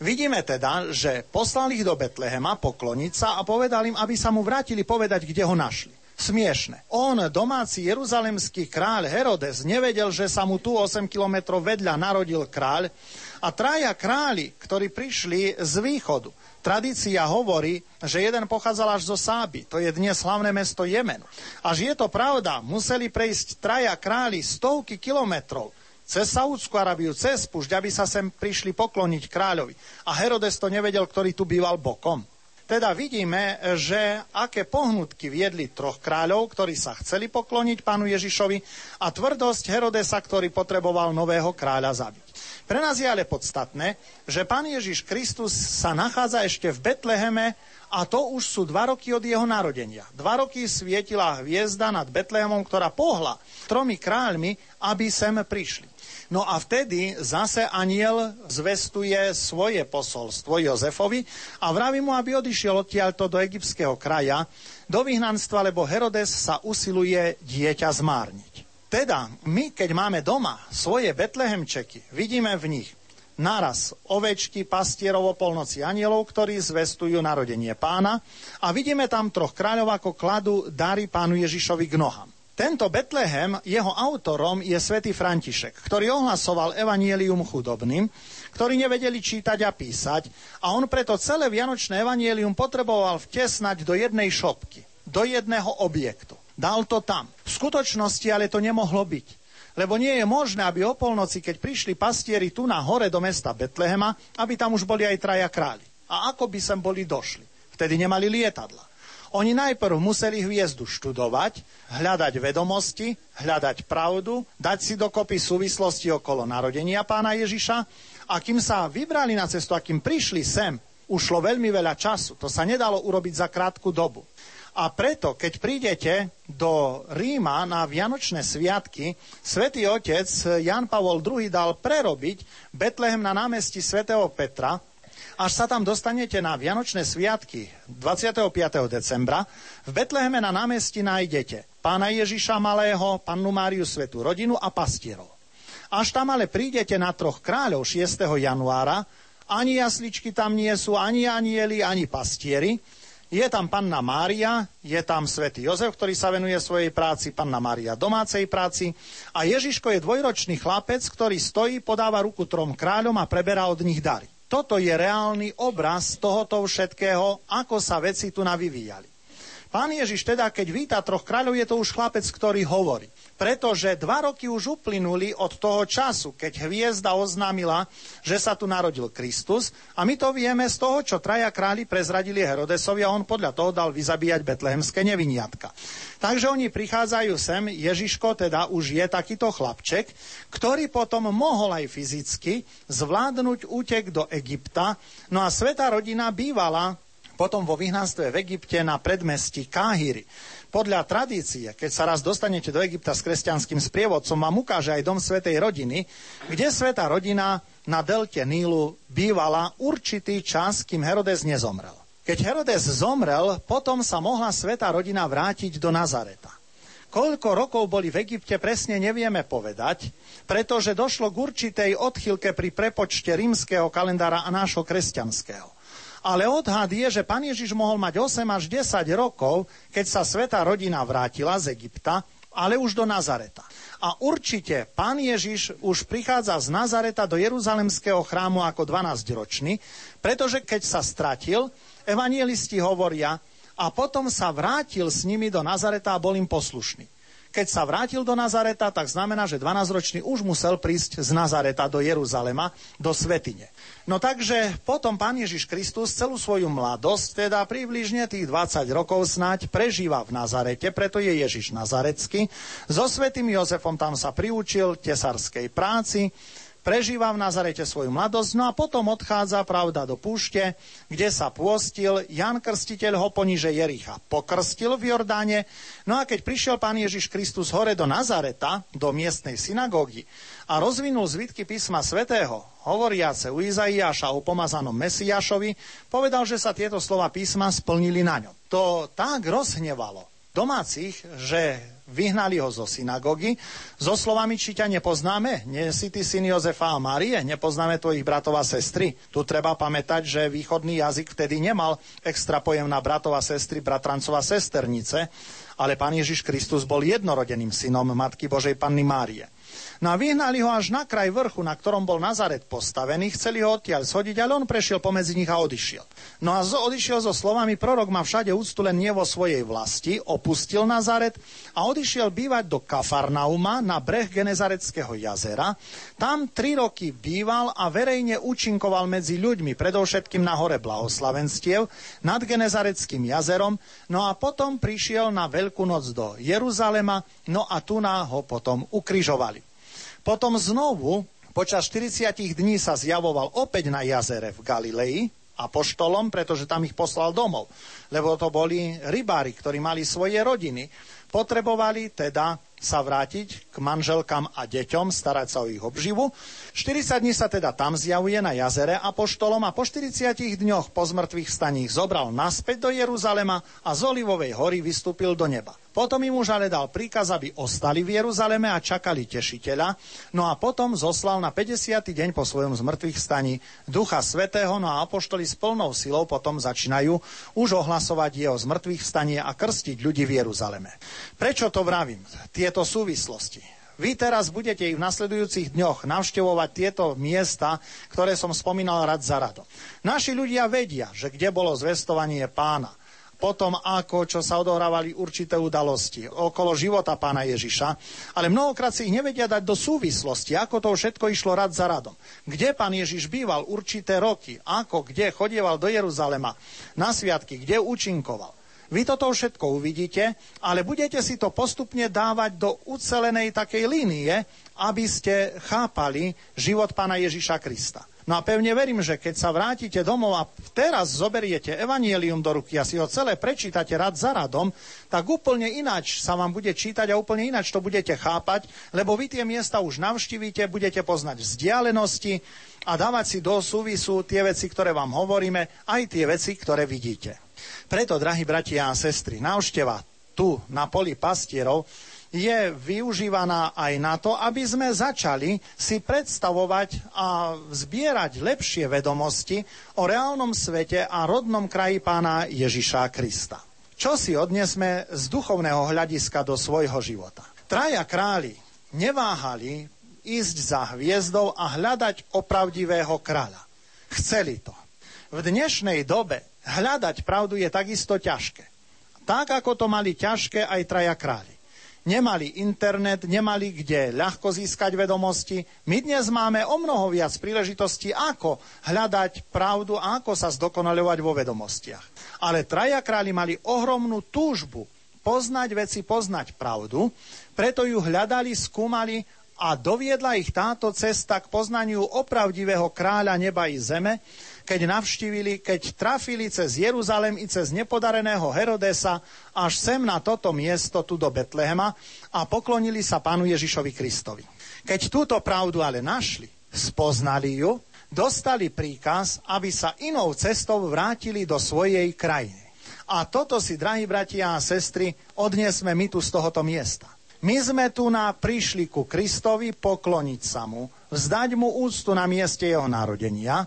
Vidíme teda, že poslali ich do Betlehema pokloniť sa a povedali im, aby sa mu vrátili povedať, kde ho našli smiešne. On, domáci jeruzalemský kráľ Herodes, nevedel, že sa mu tu 8 kilometrov vedľa narodil kráľ a traja králi, ktorí prišli z východu. Tradícia hovorí, že jeden pochádzal až zo Sáby, to je dnes hlavné mesto Jemenu. Až je to pravda, museli prejsť traja králi stovky kilometrov cez Saúdskú Arabiu, cez Pušť, aby sa sem prišli pokloniť kráľovi. A Herodes to nevedel, ktorý tu býval bokom. Teda vidíme, že aké pohnutky viedli troch kráľov, ktorí sa chceli pokloniť pánu Ježišovi a tvrdosť Herodesa, ktorý potreboval nového kráľa zabiť. Pre nás je ale podstatné, že Pán Ježiš Kristus sa nachádza ešte v Betleheme a to už sú dva roky od jeho narodenia. Dva roky svietila hviezda nad Betlehemom, ktorá pohla tromi kráľmi, aby sem prišli. No a vtedy zase aniel zvestuje svoje posolstvo Jozefovi a vraví mu, aby odišiel odtiaľto do egyptského kraja, do vyhnanstva, lebo Herodes sa usiluje dieťa zmárniť. Teda my, keď máme doma svoje betlehemčeky, vidíme v nich naraz ovečky, pastierov o polnoci anielov, ktorí zvestujú narodenie pána a vidíme tam troch kráľov, ako kladú dary pánu Ježišovi k nohám. Tento Betlehem, jeho autorom je svätý František, ktorý ohlasoval evanielium chudobným, ktorí nevedeli čítať a písať a on preto celé vianočné evanielium potreboval vtesnať do jednej šopky, do jedného objektu. Dal to tam. V skutočnosti ale to nemohlo byť. Lebo nie je možné, aby o polnoci, keď prišli pastieri tu na hore do mesta Betlehema, aby tam už boli aj traja králi. A ako by sem boli došli? Vtedy nemali lietadla. Oni najprv museli hviezdu študovať, hľadať vedomosti, hľadať pravdu, dať si dokopy súvislosti okolo narodenia pána Ježiša a kým sa vybrali na cestu a kým prišli sem, ušlo veľmi veľa času. To sa nedalo urobiť za krátku dobu. A preto, keď prídete do Ríma na Vianočné sviatky, svätý otec Jan Pavol II dal prerobiť Betlehem na námestí svätého Petra, až sa tam dostanete na Vianočné sviatky 25. decembra, v Betleheme na námestí nájdete pána Ježiša Malého, pannu Máriu Svetú rodinu a pastierov. Až tam ale prídete na troch kráľov 6. januára, ani jasličky tam nie sú, ani anieli, ani pastieri. Je tam panna Mária, je tam svätý Jozef, ktorý sa venuje svojej práci, panna Mária domácej práci a Ježiško je dvojročný chlapec, ktorý stojí, podáva ruku trom kráľom a preberá od nich dary. Toto je reálny obraz tohoto všetkého, ako sa veci tu navyvíjali. Pán Ježiš teda, keď víta troch kráľov, je to už chlapec, ktorý hovorí. Pretože dva roky už uplynuli od toho času, keď hviezda oznámila, že sa tu narodil Kristus a my to vieme z toho, čo traja králi prezradili Herodesovi a on podľa toho dal vyzabíjať betlehemské neviniatka. Takže oni prichádzajú sem, Ježiško teda už je takýto chlapček, ktorý potom mohol aj fyzicky zvládnuť útek do Egypta, no a sveta rodina bývala potom vo vyhnanstve v Egypte na predmestí Káhyry. Podľa tradície, keď sa raz dostanete do Egypta s kresťanským sprievodcom, vám ukáže aj dom Svetej rodiny, kde Sveta rodina na delte Nílu bývala určitý čas, kým Herodes nezomrel. Keď Herodes zomrel, potom sa mohla Sveta rodina vrátiť do Nazareta. Koľko rokov boli v Egypte, presne nevieme povedať, pretože došlo k určitej odchylke pri prepočte rímskeho kalendára a nášho kresťanského. Ale odhad je, že pán Ježiš mohol mať 8 až 10 rokov, keď sa sveta rodina vrátila z Egypta, ale už do Nazareta. A určite pán Ježiš už prichádza z Nazareta do Jeruzalemského chrámu ako 12-ročný, pretože keď sa stratil, evanielisti hovoria, a potom sa vrátil s nimi do Nazareta a bol im poslušný. Keď sa vrátil do Nazareta, tak znamená, že 12-ročný už musel prísť z Nazareta do Jeruzalema, do Svetine. No takže potom pán Ježiš Kristus celú svoju mladosť, teda približne tých 20 rokov snáď, prežíva v Nazarete, preto je Ježiš Nazarecký. So Svetým Jozefom tam sa priučil tesarskej práci, prežíva v Nazarete svoju mladosť, no a potom odchádza, pravda, do púšte, kde sa pôstil. Jan Krstiteľ ho poniže Jericha pokrstil v Jordáne, no a keď prišiel pán Ježiš Kristus hore do Nazareta, do miestnej synagógy a rozvinul zvitky písma svätého, hovoriace u Izaiáša o pomazanom Mesiášovi, povedal, že sa tieto slova písma splnili na ňom. To tak rozhnevalo domácich, že vyhnali ho zo synagógy, so slovami, či ťa nepoznáme, nie si ty syn Jozefa a Márie, nepoznáme tvojich bratov a sestry. Tu treba pamätať, že východný jazyk vtedy nemal extra pojem na bratov a sestry, bratrancov a sesternice, ale pán Ježiš Kristus bol jednorodeným synom Matky Božej Panny Márie. No a vyhnali ho až na kraj vrchu, na ktorom bol Nazaret postavený, chceli ho odtiaľ shodiť, ale on prešiel pomedzi nich a odišiel. No a odišiel so slovami, prorok má všade úctu len nie vo svojej vlasti, opustil Nazaret a odišiel bývať do Kafarnauma na breh Genezareckého jazera. Tam tri roky býval a verejne účinkoval medzi ľuďmi, predovšetkým na hore blahoslavenstiev, nad Genezareckým jazerom, no a potom prišiel na Veľkú noc do Jeruzalema, no a tu ho potom ukrižovali. Potom znovu Počas 40 dní sa zjavoval opäť na jazere v Galilei, apoštolom, pretože tam ich poslal domov. Lebo to boli rybári, ktorí mali svoje rodiny. Potrebovali teda sa vrátiť k manželkám a deťom, starať sa o ich obživu. 40 dní sa teda tam zjavuje na jazere apoštolom a po 40 dňoch po zmrtvých staních zobral naspäť do Jeruzalema a z Olivovej hory vystúpil do neba. Potom im už ale dal príkaz, aby ostali v Jeruzaleme a čakali tešiteľa, no a potom zoslal na 50. deň po svojom zmrtvých staní Ducha Svetého, no a apoštoli s plnou silou potom začínajú už ohlasovať jeho zmrtvých stanie a krstiť ľudí v Jeruzaleme. Prečo to vravím? Tieto súvislosti. Vy teraz budete ich v nasledujúcich dňoch navštevovať tieto miesta, ktoré som spomínal rad za radom. Naši ľudia vedia, že kde bolo zvestovanie pána, potom ako, čo sa odohrávali určité udalosti okolo života pána Ježiša, ale mnohokrát si ich nevedia dať do súvislosti, ako to všetko išlo rad za radom. Kde pán Ježiš býval určité roky, ako, kde chodieval do Jeruzalema na sviatky, kde účinkoval. Vy toto všetko uvidíte, ale budete si to postupne dávať do ucelenej takej línie, aby ste chápali život pána Ježiša Krista. No a pevne verím, že keď sa vrátite domov a teraz zoberiete evanielium do ruky a si ho celé prečítate rad za radom, tak úplne ináč sa vám bude čítať a úplne ináč to budete chápať, lebo vy tie miesta už navštívite, budete poznať vzdialenosti a dávať si do súvisu tie veci, ktoré vám hovoríme, aj tie veci, ktoré vidíte. Preto, drahí bratia a sestry, návšteva tu na poli pastierov je využívaná aj na to, aby sme začali si predstavovať a zbierať lepšie vedomosti o reálnom svete a rodnom kraji pána Ježiša Krista. Čo si odnesme z duchovného hľadiska do svojho života? Traja králi neváhali ísť za hviezdou a hľadať opravdivého kráľa. Chceli to. V dnešnej dobe hľadať pravdu je takisto ťažké. Tak, ako to mali ťažké aj traja králi nemali internet, nemali kde ľahko získať vedomosti. My dnes máme o mnoho viac príležitostí, ako hľadať pravdu a ako sa zdokonaľovať vo vedomostiach. Ale traja králi mali ohromnú túžbu poznať veci, poznať pravdu, preto ju hľadali, skúmali a doviedla ich táto cesta k poznaniu opravdivého kráľa neba i zeme, keď navštívili, keď trafili cez Jeruzalem i cez nepodareného Herodesa až sem na toto miesto, tu do Betlehema a poklonili sa pánu Ježišovi Kristovi. Keď túto pravdu ale našli, spoznali ju, dostali príkaz, aby sa inou cestou vrátili do svojej krajiny. A toto si, drahí bratia a sestry, odniesme my tu z tohoto miesta. My sme tu na prišli ku Kristovi pokloniť sa mu, vzdať mu úctu na mieste jeho narodenia,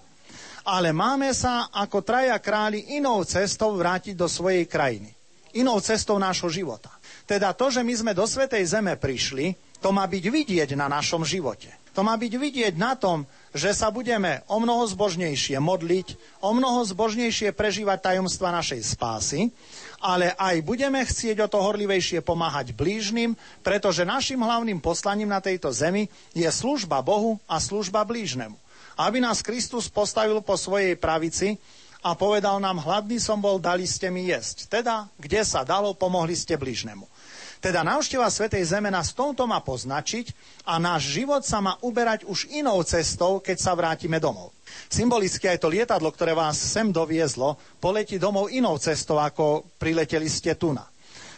ale máme sa ako traja králi inou cestou vrátiť do svojej krajiny. Inou cestou nášho života. Teda to, že my sme do Svetej Zeme prišli, to má byť vidieť na našom živote. To má byť vidieť na tom, že sa budeme o mnoho zbožnejšie modliť, o mnoho zbožnejšie prežívať tajomstva našej spásy, ale aj budeme chcieť o to horlivejšie pomáhať blížnym, pretože našim hlavným poslaním na tejto zemi je služba Bohu a služba blížnemu aby nás Kristus postavil po svojej pravici a povedal nám, hladný som bol, dali ste mi jesť. Teda, kde sa dalo, pomohli ste bližnemu. Teda návšteva Svetej Zeme nás v tomto má poznačiť a náš život sa má uberať už inou cestou, keď sa vrátime domov. Symbolicky aj to lietadlo, ktoré vás sem doviezlo, poletí domov inou cestou, ako prileteli ste tu na.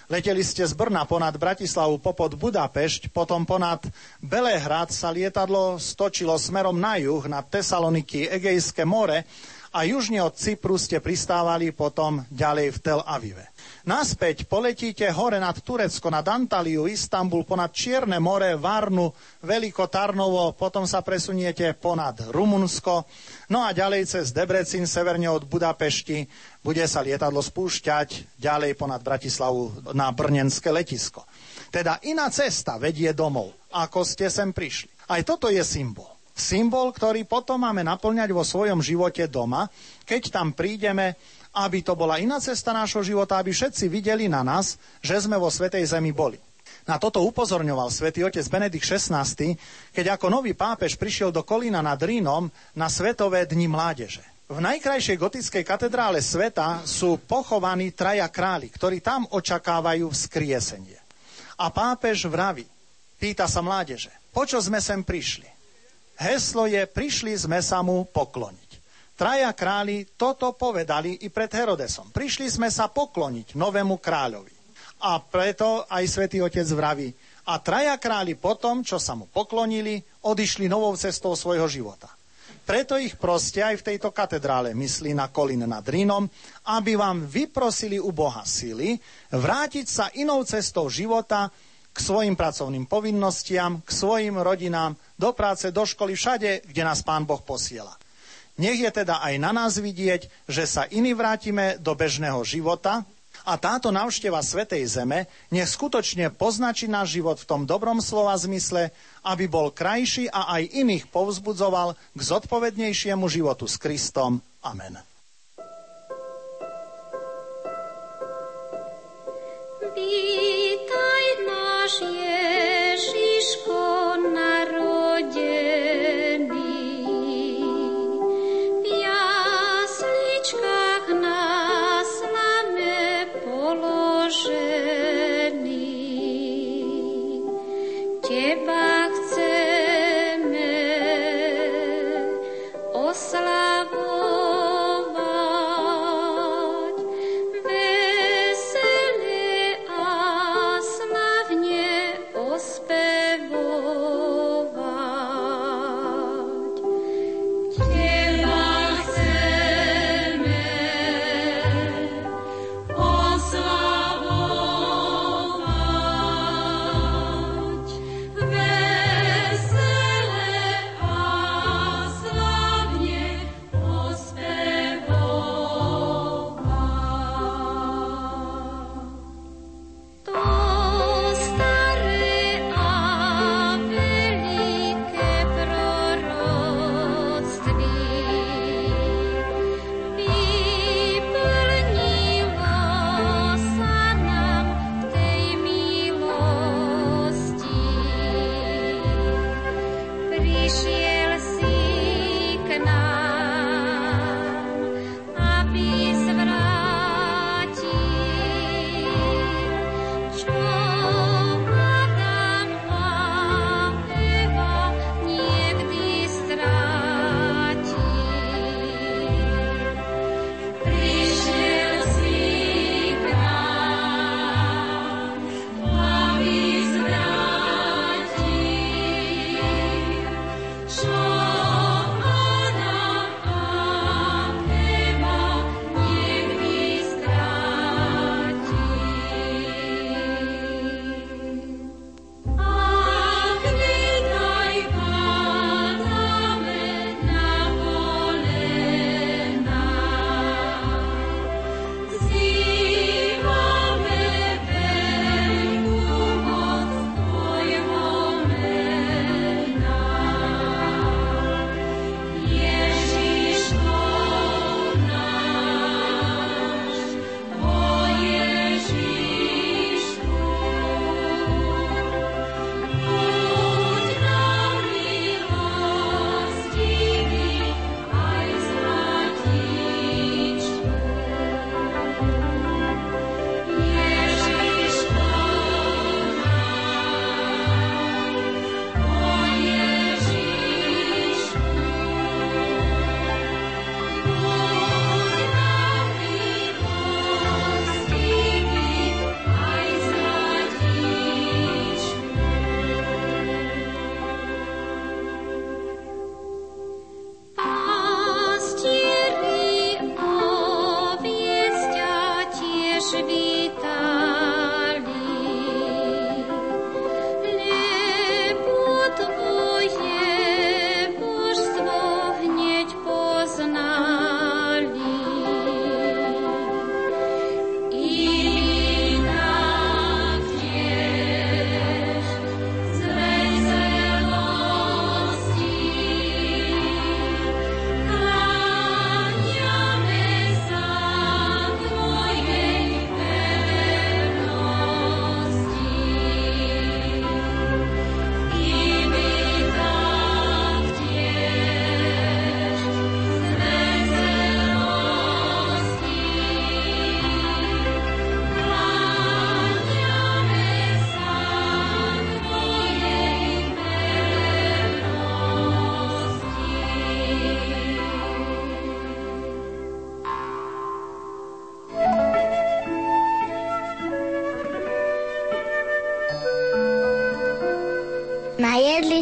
Leteli ste z Brna ponad Bratislavu, popod Budapešť, potom ponad Belehrad sa lietadlo stočilo smerom na juh, na Tesaloniky, Egejské more a južne od Cypru ste pristávali potom ďalej v Tel Avive. Naspäť poletíte hore nad Turecko, nad Antaliu, Istanbul, ponad Čierne more, Varnu, Veliko Tarnovo, potom sa presuniete ponad Rumunsko, no a ďalej cez Debrecin, severne od Budapešti, bude sa lietadlo spúšťať ďalej ponad Bratislavu na Brnenské letisko. Teda iná cesta vedie domov, ako ste sem prišli. Aj toto je symbol. Symbol, ktorý potom máme naplňať vo svojom živote doma, keď tam prídeme aby to bola iná cesta nášho života, aby všetci videli na nás, že sme vo Svetej Zemi boli. Na toto upozorňoval svätý otec Benedikt XVI, keď ako nový pápež prišiel do Kolína nad Rínom na Svetové dni mládeže. V najkrajšej gotickej katedrále sveta sú pochovaní traja králi, ktorí tam očakávajú vzkriesenie. A pápež vraví, pýta sa mládeže, po čo sme sem prišli? Heslo je, prišli sme sa mu pokloniť. Traja králi toto povedali i pred Herodesom. Prišli sme sa pokloniť novému kráľovi. A preto aj svätý Otec vraví, a traja králi potom, čo sa mu poklonili, odišli novou cestou svojho života. Preto ich proste aj v tejto katedrále myslí na Kolín nad Rínom, aby vám vyprosili u Boha sily vrátiť sa inou cestou života k svojim pracovným povinnostiam, k svojim rodinám, do práce, do školy, všade, kde nás Pán Boh posiela. Nech je teda aj na nás vidieť, že sa iní vrátime do bežného života, a táto návšteva Svetej Zeme nech skutočne poznačí náš život v tom dobrom slova zmysle, aby bol krajší a aj iných povzbudzoval k zodpovednejšiemu životu s Kristom. Amen.
Vítaj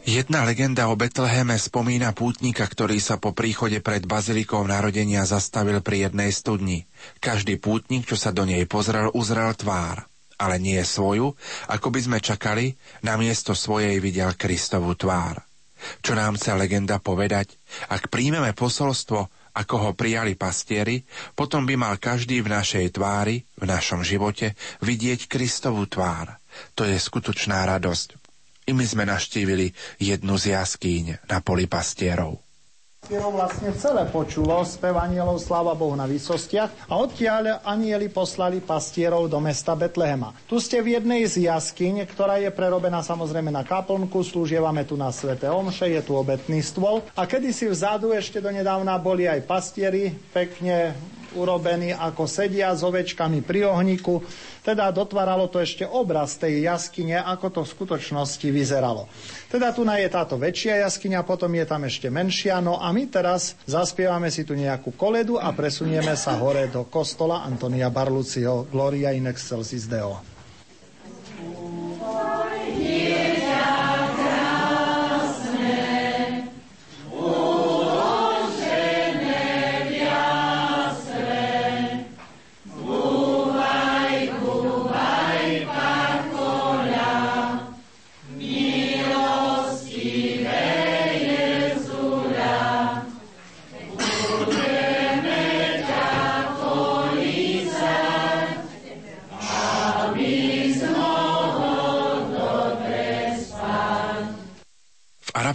Jedna legenda o Betleheme spomína pútnika, ktorý sa po príchode pred bazilikou narodenia zastavil pri jednej studni. Každý pútnik, čo sa do nej pozrel, uzrel tvár. Ale nie svoju, ako by sme čakali, na miesto svojej videl Kristovú tvár. Čo nám chce legenda povedať? Ak príjmeme posolstvo, ako ho prijali pastieri, potom by mal každý v našej tvári, v našom živote, vidieť Kristovú tvár. To je skutočná radosť. I my sme naštívili jednu z jaskýň na poli pastierov.
Pastierov vlastne celé počulo spev anielov Sláva Bohu na výsostiach a odtiaľ anieli poslali pastierov do mesta Betlehema. Tu ste v jednej z jaskyň, ktorá je prerobená samozrejme na kaplnku, slúžievame tu na Svete Omše, je tu obetný stôl a kedysi vzadu ešte donedávna boli aj pastieri, pekne urobení ako sedia s ovečkami pri ohníku. Teda dotváralo to ešte obraz tej jaskyne, ako to v skutočnosti vyzeralo. Teda tu je táto väčšia jaskyňa, potom je tam ešte menšia. No a my teraz zaspievame si tu nejakú koledu a presunieme sa hore do kostola Antonia Barluciho Gloria in excelsis Deo.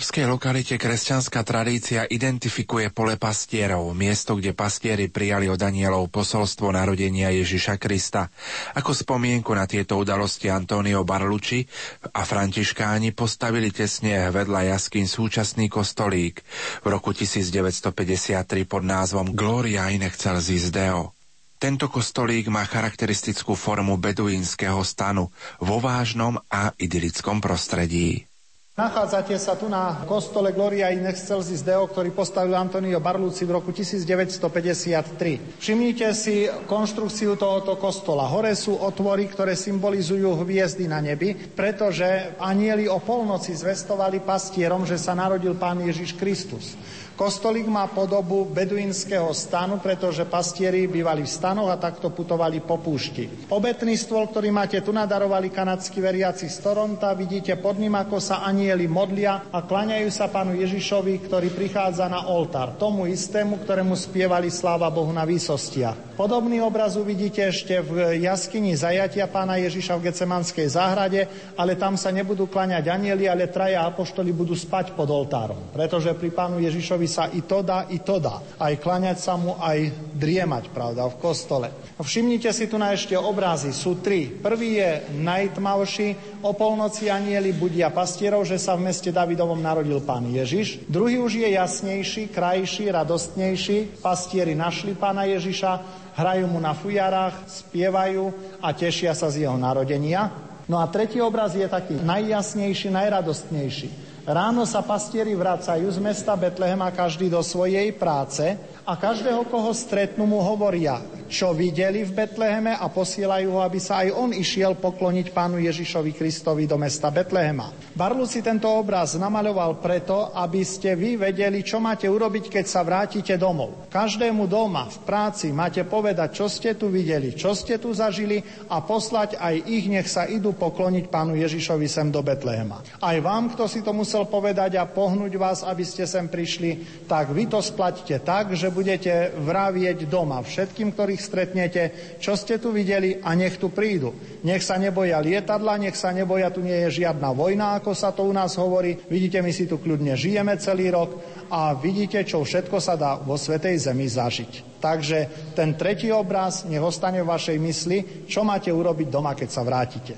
Arabskej lokalite kresťanská tradícia identifikuje pole pastierov, miesto, kde pastieri prijali od anielov posolstvo narodenia Ježiša Krista. Ako spomienku na tieto udalosti Antonio Barlucci a františkáni postavili tesne vedľa jaskyn súčasný kostolík v roku 1953 pod názvom Gloria in excelsis Deo. Tento kostolík má charakteristickú formu beduínskeho stanu vo vážnom a idylickom prostredí.
Nachádzate sa tu na kostole Gloria in Excelsis Deo, ktorý postavil Antonio Barluci v roku 1953. Všimnite si konštrukciu tohoto kostola. Hore sú otvory, ktoré symbolizujú hviezdy na nebi, pretože anieli o polnoci zvestovali pastierom, že sa narodil Pán Ježiš Kristus. Kostolík má podobu beduínskeho stanu, pretože pastieri bývali v stanoch a takto putovali po púšti. Obetný stôl, ktorý máte tu nadarovali kanadskí veriaci z Toronta, vidíte pod ním, ako sa anieli modlia a klaňajú sa pánu Ježišovi, ktorý prichádza na oltár, tomu istému, ktorému spievali sláva Bohu na výsostiach. Podobný obraz uvidíte ešte v jaskyni zajatia pána Ježiša v Gecemanskej záhrade, ale tam sa nebudú klaňať anieli, ale traja apoštoli budú spať pod oltárom, pretože pri pánu Ježišovi Ježišovi sa i to dá, i to dá. Aj klaňať sa mu, aj driemať, pravda, v kostole. Všimnite si tu na ešte obrazy, sú tri. Prvý je najtmavší, o polnoci anieli budia pastierov, že sa v meste Davidovom narodil pán Ježiš. Druhý už je jasnejší, krajší, radostnejší. Pastieri našli pána Ježiša, hrajú mu na fujarách, spievajú a tešia sa z jeho narodenia. No a tretí obraz je taký najjasnejší, najradostnejší. Ráno sa pastieri vracajú z mesta Betlehema každý do svojej práce a každého, koho stretnú, mu hovoria, čo videli v Betleheme a posielajú ho, aby sa aj on išiel pokloniť pánu Ježišovi Kristovi do mesta Betlehema. Barlu si tento obraz namaľoval preto, aby ste vy vedeli, čo máte urobiť, keď sa vrátite domov. Každému doma v práci máte povedať, čo ste tu videli, čo ste tu zažili a poslať aj ich, nech sa idú pokloniť pánu Ježišovi sem do Betlehema. Aj vám, kto si to musel povedať a pohnúť vás, aby ste sem prišli, tak vy to splatíte tak, že budete vravieť doma všetkým, ktorých stretnete, čo ste tu videli a nech tu prídu. Nech sa neboja lietadla, nech sa neboja, tu nie je žiadna vojna, ako sa to u nás hovorí. Vidíte, my si tu kľudne žijeme celý rok a vidíte, čo všetko sa dá vo Svetej Zemi zažiť. Takže ten tretí obraz nech ostane v vašej mysli, čo máte urobiť doma, keď sa vrátite.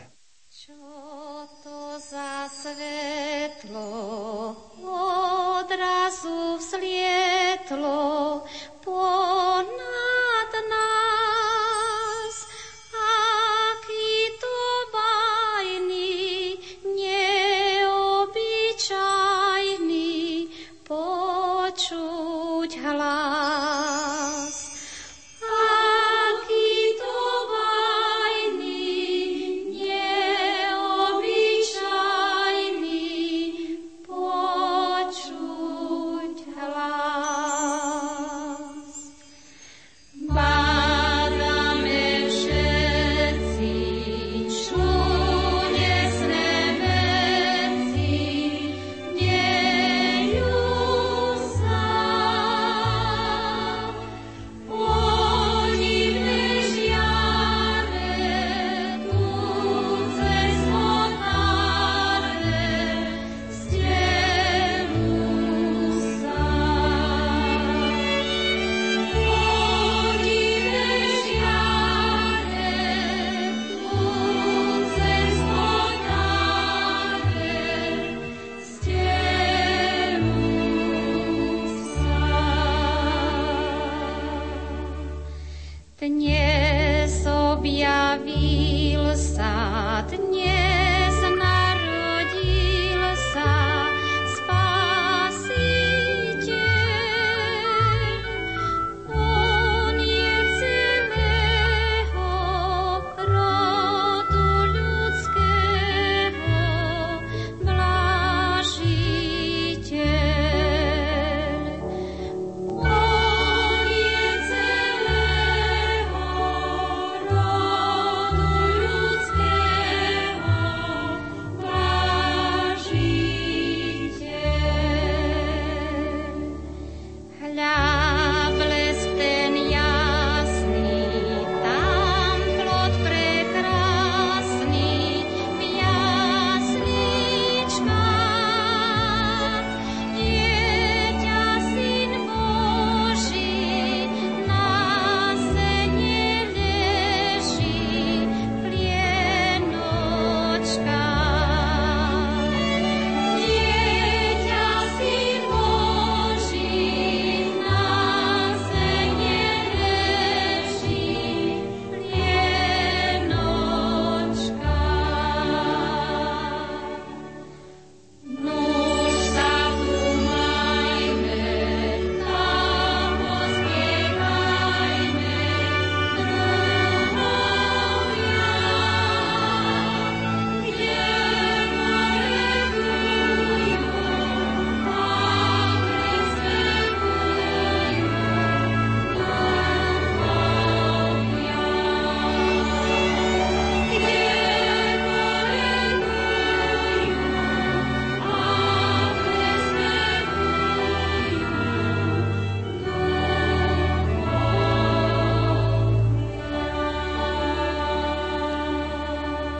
Čo to za svetlo odrazu vzlietlo ponad nás.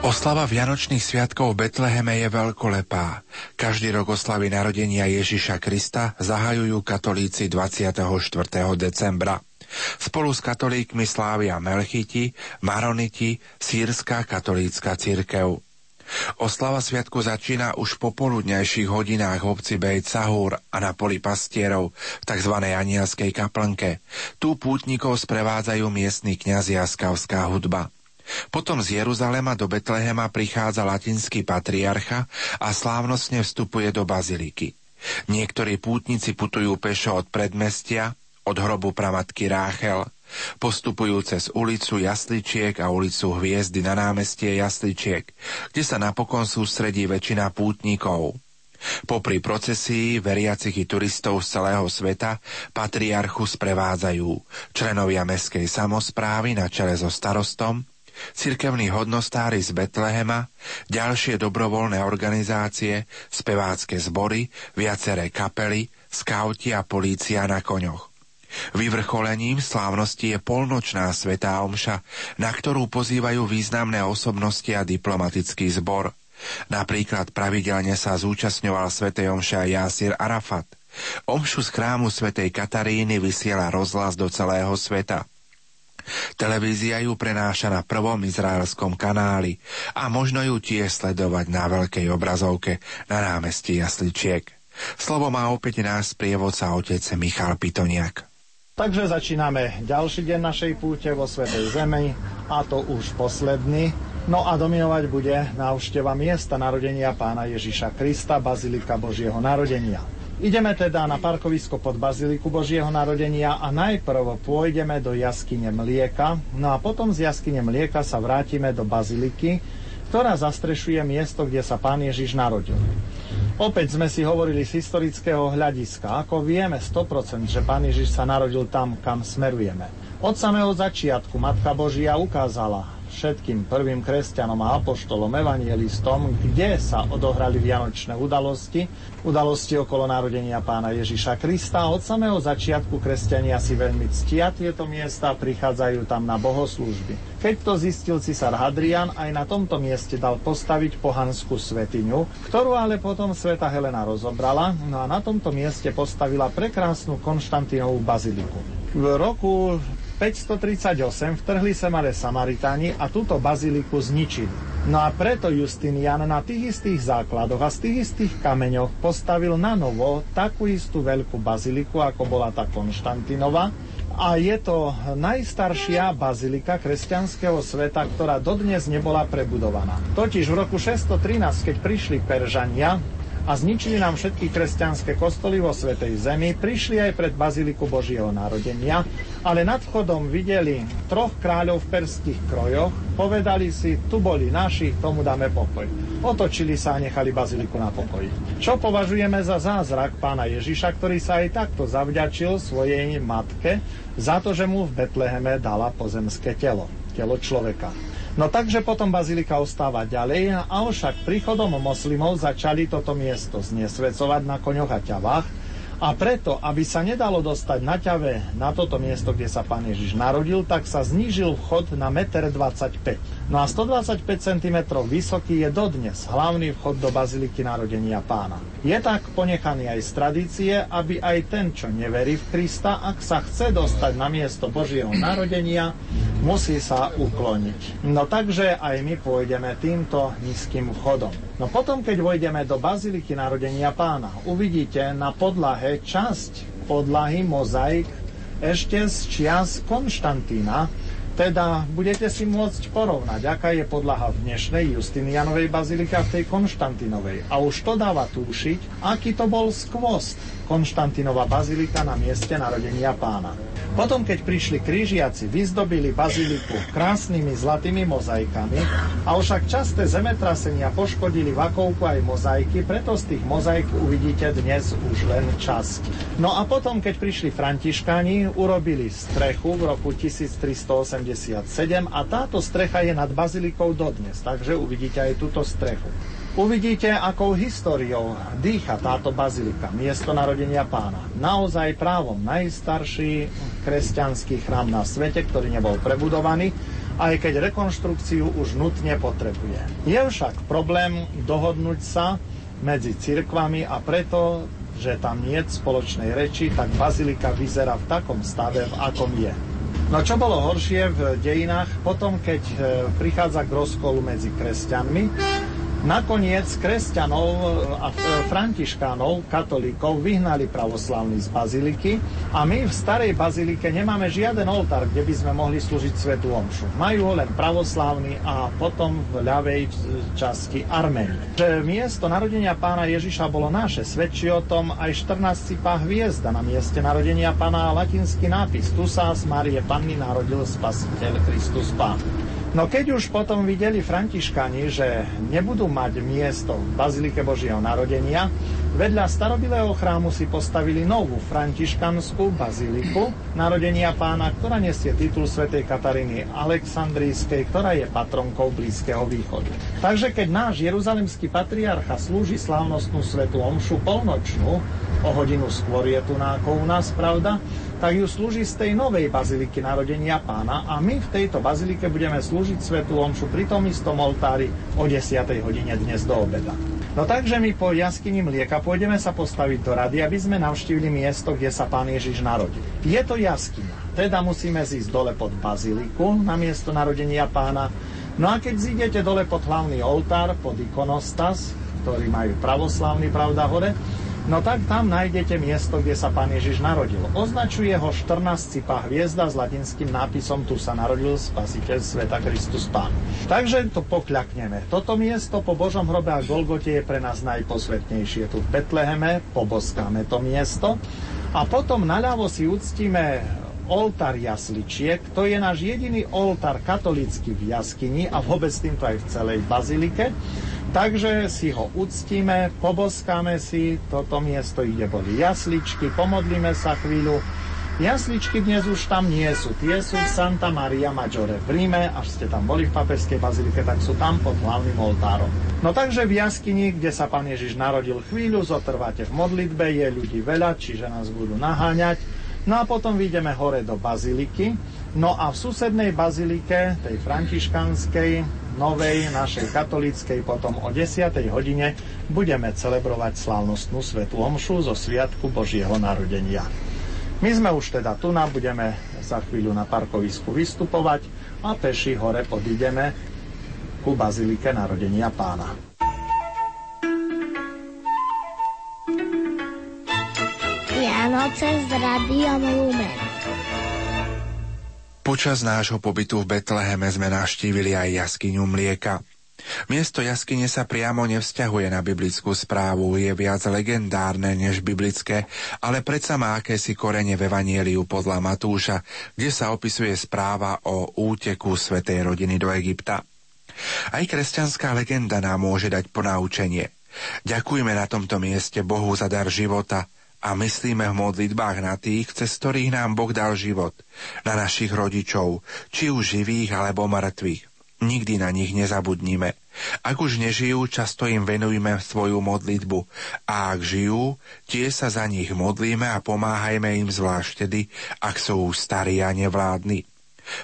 Oslava Vianočných sviatkov v Betleheme je veľkolepá. Každý rok oslavy narodenia Ježiša Krista zahajujú katolíci 24. decembra. Spolu s katolíkmi slávia Melchiti, Maroniti, Sýrska katolícka církev. Oslava sviatku začína už po poludnejších hodinách v obci Bejt Sahúr a na poli pastierov v tzv. anielskej kaplnke. Tu pútnikov sprevádzajú miestny kňazi a skavská hudba. Potom z Jeruzalema do Betlehema prichádza latinský patriarcha a slávnostne vstupuje do baziliky. Niektorí pútnici putujú pešo od predmestia, od hrobu pramatky Ráchel, postupujú cez ulicu Jasličiek a ulicu Hviezdy na námestie Jasličiek, kde sa napokon sústredí väčšina pútnikov. Popri procesii veriacich i turistov z celého sveta patriarchu sprevádzajú členovia meskej samozprávy na čele so starostom, cirkevní hodnostári z Betlehema, ďalšie dobrovoľné organizácie, spevácké zbory, viaceré kapely, skauti a polícia na koňoch. Vyvrcholením slávnosti je polnočná svetá omša, na ktorú pozývajú významné osobnosti a diplomatický zbor. Napríklad pravidelne sa zúčastňoval svetej omša Jasir Arafat. Omšu z chrámu svätej Kataríny vysiela rozhlas do celého sveta. Televízia ju prenáša na prvom izraelskom kanáli a možno ju tiež sledovať na veľkej obrazovke na námestí Jasličiek. Slovo má opäť náš sprievodca otec Michal Pitoniak.
Takže začíname ďalší deň našej púte vo Svetej Zemi a to už posledný. No a dominovať bude návšteva miesta narodenia pána Ježiša Krista, Bazilika Božieho narodenia. Ideme teda na parkovisko pod Baziliku Božieho narodenia a najprv pôjdeme do jaskyne Mlieka, no a potom z jaskyne Mlieka sa vrátime do Baziliky, ktorá zastrešuje miesto, kde sa pán Ježiš narodil. Opäť sme si hovorili z historického hľadiska. Ako vieme 100%, že pán Ježiš sa narodil tam, kam smerujeme. Od samého začiatku Matka Božia ukázala, všetkým prvým kresťanom a apoštolom, evangelistom, kde sa odohrali vianočné udalosti, udalosti okolo narodenia pána Ježiša Krista. Od samého začiatku kresťania si veľmi ctia tieto miesta, prichádzajú tam na bohoslúžby. Keď to zistil cisár Hadrian, aj na tomto mieste dal postaviť pohanskú svetiňu, ktorú ale potom sveta Helena rozobrala, no a na tomto mieste postavila prekrásnu Konštantínovú baziliku. V roku 538 vtrhli sem ale Samaritáni a túto baziliku zničili. No a preto Justinian na tých istých základoch a z tých istých kameňoch postavil na novo takú istú veľkú baziliku, ako bola tá Konštantinova, a je to najstaršia bazilika kresťanského sveta, ktorá dodnes nebola prebudovaná. Totiž v roku 613, keď prišli Peržania, a zničili nám všetky kresťanské kostoly vo Svetej Zemi, prišli aj pred Baziliku Božieho narodenia, ale nad vchodom videli troch kráľov v perských krojoch, povedali si, tu boli naši, tomu dáme pokoj. Otočili sa a nechali Baziliku na pokoji. Čo považujeme za zázrak pána Ježiša, ktorý sa aj takto zavďačil svojej matke za to, že mu v Betleheme dala pozemské telo, telo človeka. No takže potom bazilika ostáva ďalej, avšak príchodom moslimov začali toto miesto znesvecovať na koňoch a ťavách a preto, aby sa nedalo dostať na ťave na toto miesto, kde sa pán Ježiš narodil, tak sa znížil vchod na 1,25 m. No a 125 cm vysoký je dodnes hlavný vchod do Baziliky narodenia pána. Je tak ponechaný aj z tradície, aby aj ten, čo neverí v Krista, ak sa chce dostať na miesto Božieho narodenia, musí sa ukloniť. No takže aj my pôjdeme týmto nízkym vchodom. No potom, keď vojdeme do Baziliky narodenia pána, uvidíte na podlahe časť podlahy mozaik ešte z čias Konštantína, teda budete si môcť porovnať, aká je podlaha v dnešnej Justinianovej bazilike a v tej Konštantinovej. A už to dáva túšiť, aký to bol skvost Konštantinova bazilika na mieste narodenia pána. Potom, keď prišli krížiaci, vyzdobili baziliku krásnymi zlatými mozaikami, a však časté zemetrasenia poškodili vakovku aj mozaiky, preto z tých mozaik uvidíte dnes už len časť. No a potom, keď prišli františkáni, urobili strechu v roku 1387 a táto strecha je nad bazilikou dodnes, takže uvidíte aj túto strechu. Uvidíte, akou históriou dýcha táto bazilika, miesto narodenia pána. Naozaj právom najstarší kresťanský chrám na svete, ktorý nebol prebudovaný, aj keď rekonštrukciu už nutne potrebuje. Je však problém dohodnúť sa medzi cirkvami a preto, že tam nie je spoločnej reči, tak bazilika vyzerá v takom stave, v akom je. No čo bolo horšie v dejinách, potom keď e, prichádza k rozkolu medzi kresťanmi, Nakoniec kresťanov a františkánov, katolíkov vyhnali pravoslavní z baziliky a my v starej bazilike nemáme žiaden oltár, kde by sme mohli slúžiť svetu omšu. Majú ho len pravoslavní a potom v ľavej časti Arméni. Že miesto narodenia pána Ježiša bolo naše, svedčí o tom aj 14 cipá hviezda na mieste narodenia pána a latinský nápis Tu sa z Marie Panny narodil spasiteľ Kristus Pán. No keď už potom videli františkani, že nebudú mať miesto v Bazilike Božieho narodenia, vedľa starobilého chrámu si postavili novú františkanskú baziliku narodenia pána, ktorá nesie titul svätej Kataríny Aleksandrijskej, ktorá je patronkou Blízkeho východu. Takže keď náš jeruzalemský patriarcha slúži slávnostnú svetu omšu polnočnú, o hodinu skôr je tu ako u nás, pravda, tak ju slúži z tej novej baziliky narodenia pána a my v tejto bazilike budeme slúžiť svetu omšu pri tom istom oltári o 10. hodine dnes do obeda. No takže my po jaskyni mlieka pôjdeme sa postaviť do rady, aby sme navštívili miesto, kde sa pán Ježiš narodil. Je to jaskyňa, teda musíme zísť dole pod baziliku na miesto narodenia pána. No a keď zídete dole pod hlavný oltár, pod ikonostas, ktorý majú pravoslavný, pravda, hore, No tak tam nájdete miesto, kde sa pán Ježiš narodil. Označuje ho 14 cipá hviezda s latinským nápisom Tu sa narodil spasiteľ sveta Kristus Pán. Takže to pokľakneme. Toto miesto po Božom hrobe a Golgote je pre nás najposvetnejšie. Tu v Betleheme poboskáme to miesto a potom naľavo si uctíme oltár jasličiek. To je náš jediný oltár katolícky v jaskyni a vôbec týmto aj v celej bazilike. Takže si ho uctíme, poboskáme si, toto miesto ide boli jasličky, pomodlíme sa chvíľu. Jasličky dnes už tam nie sú, tie sú v Santa Maria Maggiore v Ríme, až ste tam boli v papeskej bazilike, tak sú tam pod hlavným oltárom. No takže v jaskyni, kde sa pán Ježiš narodil chvíľu, zotrváte v modlitbe, je ľudí veľa, čiže nás budú naháňať. No a potom vyjdeme hore do baziliky. No a v susednej bazilike, tej františkanskej, novej, našej katolíckej, potom o 10. hodine budeme celebrovať slávnostnú svetú omšu zo Sviatku Božieho narodenia. My sme už teda tu, budeme za chvíľu na parkovisku vystupovať a peši hore podídeme ku bazilike narodenia pána.
Vianoce s Radiom Lumen.
Počas nášho pobytu v Betleheme sme navštívili aj jaskyňu mlieka. Miesto jaskyne sa priamo nevzťahuje na biblickú správu, je viac legendárne než biblické, ale predsa má akési korene v Evanieliu podľa Matúša, kde sa opisuje správa o úteku svetej rodiny do Egypta. Aj kresťanská legenda nám môže dať ponaučenie. Ďakujme na tomto mieste Bohu za dar života, a myslíme v modlitbách na tých, cez ktorých nám Boh dal život, na našich rodičov, či už živých alebo mŕtvych. Nikdy na nich nezabudnime. Ak už nežijú, často im venujme svoju modlitbu a ak žijú, tie sa za nich modlíme a pomáhajme im zvlášť tedy, ak sú starí a nevládni.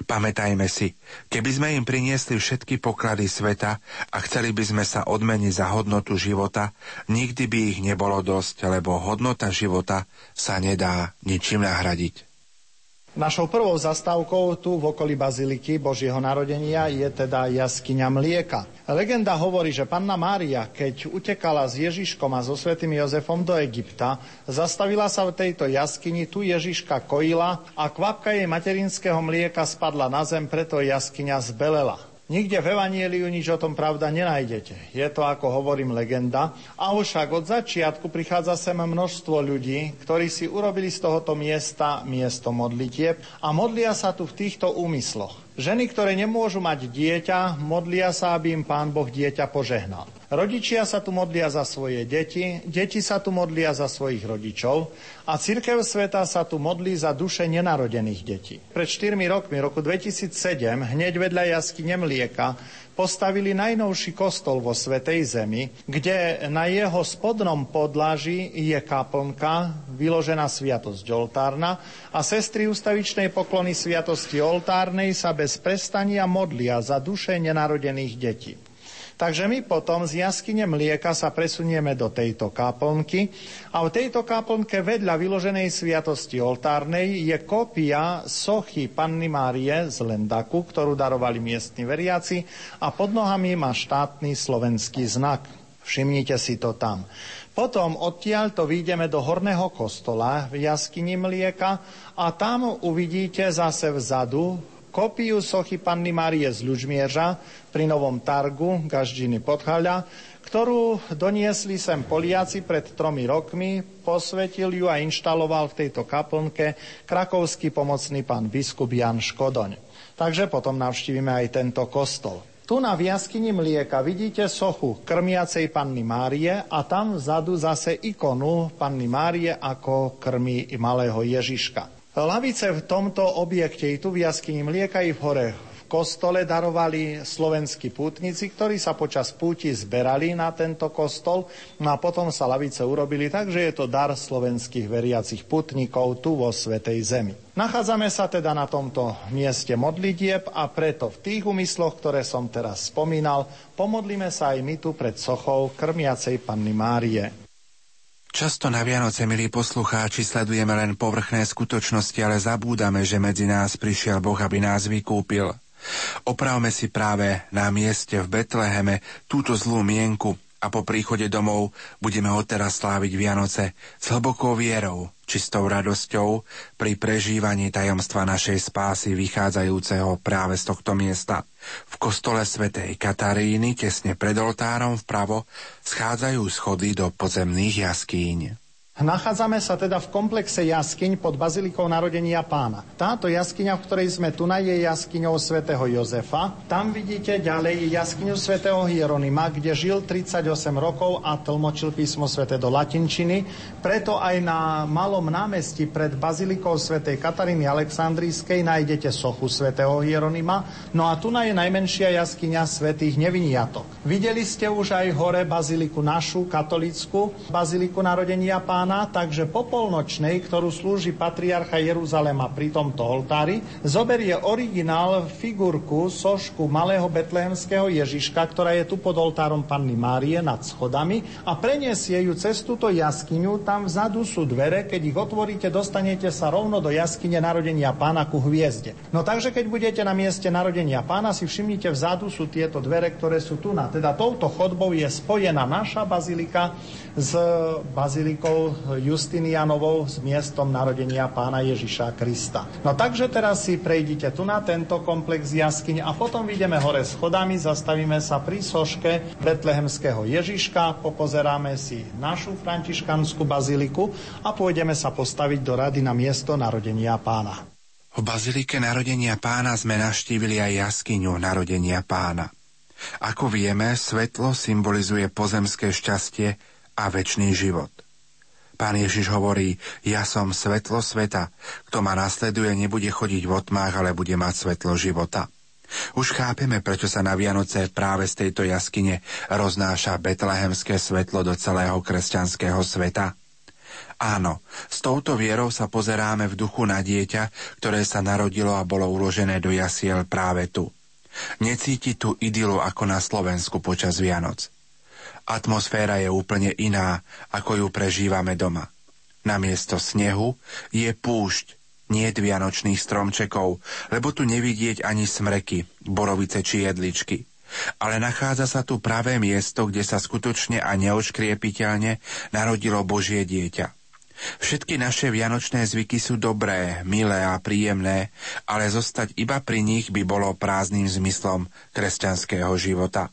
Pamätajme si, keby sme im priniesli všetky poklady sveta a chceli by sme sa odmeniť za hodnotu života, nikdy by ich nebolo dosť, lebo hodnota života sa nedá ničím nahradiť.
Našou prvou zastávkou tu v okolí Baziliky Božieho narodenia je teda jaskyňa Mlieka. Legenda hovorí, že panna Mária, keď utekala s Ježiškom a so svetým Jozefom do Egypta, zastavila sa v tejto jaskyni, tu Ježiška kojila a kvapka jej materinského mlieka spadla na zem, preto jaskyňa zbelela. Nikde v Evanieliu nič o tom pravda nenájdete. Je to, ako hovorím, legenda. A však od začiatku prichádza sem množstvo ľudí, ktorí si urobili z tohoto miesta miesto modlitieb a modlia sa tu v týchto úmysloch. Ženy, ktoré nemôžu mať dieťa, modlia sa, aby im Pán Boh dieťa požehnal. Rodičia sa tu modlia za svoje deti, deti sa tu modlia za svojich rodičov a Cirkev sveta sa tu modlí za duše nenarodených detí. Pred 4 rokmi, roku 2007, hneď vedľa jaskyne Mlieka, postavili najnovší kostol vo Svetej Zemi, kde na jeho spodnom podlaží je kaplnka, vyložená sviatosť oltárna a sestry ustavičnej poklony sviatosti oltárnej sa bez prestania modlia za duše nenarodených detí. Takže my potom z jaskyne mlieka sa presunieme do tejto kaplnky a v tejto kaplnke vedľa vyloženej sviatosti oltárnej je kópia sochy Panny Márie z Lendaku, ktorú darovali miestni veriaci a pod nohami má štátny slovenský znak. Všimnite si to tam. Potom odtiaľ to do horného kostola v jaskyni Mlieka a tam uvidíte zase vzadu kopiu sochy Panny Márie z Ľužmierža pri Novom Targu, Gaždiny Podhaľa, ktorú doniesli sem Poliaci pred tromi rokmi, posvetil ju a inštaloval v tejto kaplnke krakovský pomocný pán biskup Jan Škodoň. Takže potom navštívime aj tento kostol. Tu na viaskyni Mlieka vidíte sochu krmiacej Panny Márie a tam vzadu zase ikonu Panny Márie ako krmi malého Ježiška. Lavice v tomto objekte, i tu v jaskyni Mlieka i v hore v kostole darovali slovenskí pútnici, ktorí sa počas púti zberali na tento kostol no a potom sa lavice urobili tak, že je to dar slovenských veriacich putníkov tu vo Svetej Zemi. Nachádzame sa teda na tomto mieste modlitieb a preto v tých úmysloch, ktoré som teraz spomínal, pomodlíme sa aj my tu pred sochou krmiacej Panny Márie.
Často na Vianoce, milí poslucháči, sledujeme len povrchné skutočnosti, ale zabúdame, že medzi nás prišiel Boh, aby nás vykúpil. Opravme si práve na mieste v Betleheme túto zlú mienku a po príchode domov budeme odteraz sláviť Vianoce s hlbokou vierou, čistou radosťou pri prežívaní tajomstva našej spásy vychádzajúceho práve z tohto miesta. V kostole svätej Kataríny tesne pred oltárom vpravo schádzajú schody do podzemných jaskýň.
Nachádzame sa teda v komplexe jaskyň pod Bazilikou narodenia pána. Táto jaskyňa, v ktorej sme tu, je jaskyňou svätého Jozefa. Tam vidíte ďalej jaskyňu svätého Hieronima, kde žil 38 rokov a tlmočil písmo sväté do latinčiny. Preto aj na malom námestí pred Bazilikou svätej Kataríny Aleksandrijskej nájdete sochu svätého Hieronima. No a tu je najmenšia jaskyňa svätých Neviniatok. Videli ste už aj hore baziliku našu, katolickú, baziliku narodenia pána pána, takže po polnočnej, ktorú slúži patriarcha Jeruzalema pri tomto oltári, zoberie originál figurku, sošku malého betlehemského Ježiška, ktorá je tu pod oltárom Panny Márie nad schodami a preniesie ju cez túto jaskyňu. Tam vzadu sú dvere, keď ich otvoríte, dostanete sa rovno do jaskyne narodenia pána ku hviezde. No takže keď budete na mieste narodenia pána, si všimnite, vzadu sú tieto dvere, ktoré sú tu na. Teda touto chodbou je spojená naša bazilika s bazilikou Justinianovou s miestom narodenia pána Ježiša Krista. No takže teraz si prejdite tu na tento komplex jaskyň a potom ideme hore schodami, zastavíme sa pri soške Betlehemského Ježiška, popozeráme si našu františkanskú baziliku a pôjdeme sa postaviť do rady na miesto narodenia pána.
V bazilike narodenia pána sme naštívili aj jaskyňu narodenia pána. Ako vieme, svetlo symbolizuje pozemské šťastie a väčší život. Pán Ježiš hovorí, ja som svetlo sveta. Kto ma nasleduje, nebude chodiť v otmách, ale bude mať svetlo života. Už chápeme, prečo sa na Vianoce práve z tejto jaskyne roznáša betlehemské svetlo do celého kresťanského sveta. Áno, s touto vierou sa pozeráme v duchu na dieťa, ktoré sa narodilo a bolo uložené do jasiel práve tu. Necíti tu idylu ako na Slovensku počas Vianoc. Atmosféra je úplne iná, ako ju prežívame doma. Namiesto snehu je púšť, nie vianočných stromčekov, lebo tu nevidieť ani smreky, borovice či jedličky. Ale nachádza sa tu pravé miesto, kde sa skutočne a neoškriepiteľne narodilo Božie dieťa. Všetky naše vianočné zvyky sú dobré, milé a príjemné, ale zostať iba pri nich by bolo prázdnym zmyslom kresťanského života.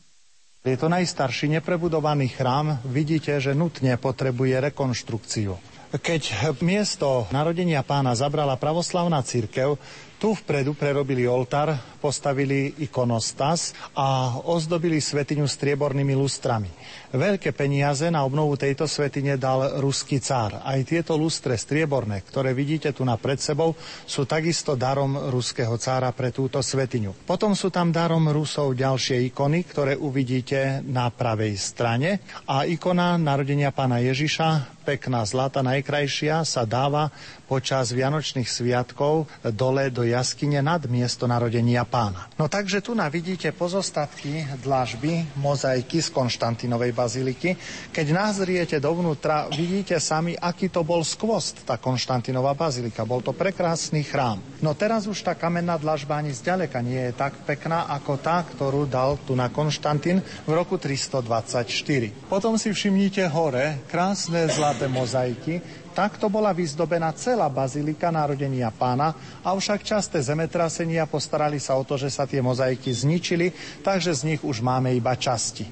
Je to najstarší neprebudovaný chrám. Vidíte, že nutne potrebuje rekonštrukciu. Keď miesto narodenia pána zabrala pravoslavná církev, tu vpredu prerobili oltár, postavili ikonostas a ozdobili svetiňu striebornými lustrami. Veľké peniaze na obnovu tejto svetine dal ruský cár. Aj tieto lustre strieborné, ktoré vidíte tu na pred sebou, sú takisto darom ruského cára pre túto svetiňu. Potom sú tam darom Rusov ďalšie ikony, ktoré uvidíte na pravej strane. A ikona narodenia pána Ježiša, pekná zlata, najkrajšia, sa dáva počas Vianočných sviatkov dole do jaskyne nad miesto narodenia pána. No takže tu navidíte pozostatky dlažby, mozaiky z Konštantinovej baziliky. Keď nazriete dovnútra, vidíte sami, aký to bol skvost, tá Konštantinová bazilika. Bol to prekrásny chrám. No teraz už tá kamenná dlažba ani zďaleka nie je tak pekná ako tá, ktorú dal tu na Konštantín v roku 324. Potom si všimnite hore krásne zlaté mozaiky, Takto bola vyzdobená celá bazilika narodenia pána, avšak časté zemetrasenia postarali sa o to, že sa tie mozaiky zničili, takže z nich už máme iba časti.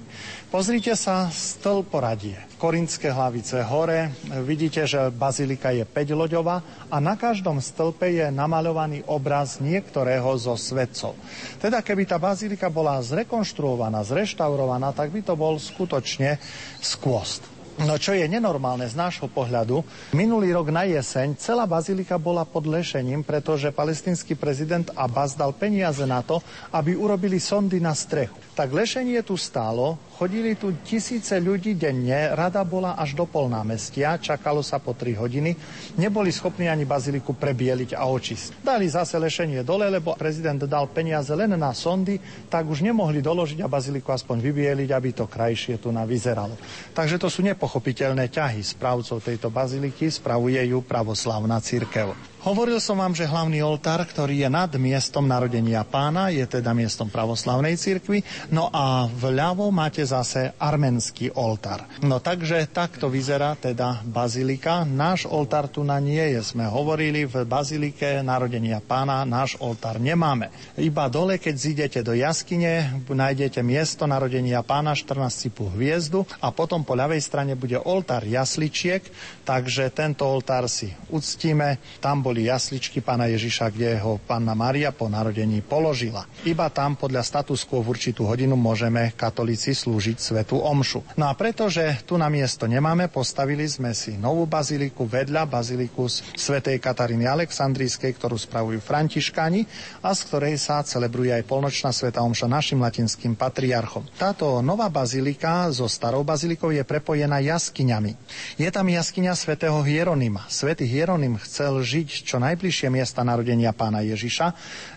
Pozrite sa stĺporadie. Korinské hlavice hore, vidíte, že bazilika je 5-loďová a na každom stĺpe je namaľovaný obraz niektorého zo svetcov. Teda keby tá bazilika bola zrekonštruovaná, zreštaurovaná, tak by to bol skutočne skvost. No čo je nenormálne z nášho pohľadu, minulý rok na jeseň celá bazilika bola pod lešením, pretože palestinský prezident Abbas dal peniaze na to, aby urobili sondy na strechu. Tak lešenie tu stálo, chodili tu tisíce ľudí denne, rada bola až do pol námestia, čakalo sa po 3 hodiny, neboli schopní ani baziliku prebieliť a očistiť. Dali zase lešenie dole, lebo prezident dal peniaze len na sondy, tak už nemohli doložiť a baziliku aspoň vybieliť, aby to krajšie tu na vyzeralo. Takže to sú nepochopiteľné ťahy správcov tejto baziliky, spravuje ju pravoslavná církev. Hovoril som vám, že hlavný oltár, ktorý je nad miestom narodenia pána, je teda miestom pravoslavnej cirkvi, no a vľavo máte zase arménsky oltár. No takže takto vyzerá teda bazilika. Náš oltár tu na nie je. Sme hovorili v bazilike narodenia pána, náš oltár nemáme. Iba dole, keď zídete do jaskyne, nájdete miesto narodenia pána, 14 hviezdu a potom po ľavej strane bude oltár jasličiek, takže tento oltár si uctíme. Tam boli jasličky pána Ježiša, kde ho panna Maria po narodení položila. Iba tam podľa status quo v určitú hodinu môžeme katolíci slúžiť svetu omšu. No a pretože tu na miesto nemáme, postavili sme si novú baziliku vedľa baziliku svätej Kataríny Aleksandrijskej, ktorú spravujú františkáni a z ktorej sa celebruje aj polnočná sveta omša našim latinským patriarchom. Táto nová bazilika so starou bazilikou je prepojená jaskyňami. Je tam jaskyňa svätého Hieronima. Svetý Hieronym chcel žiť čo najbližšie miesta narodenia pána Ježiša.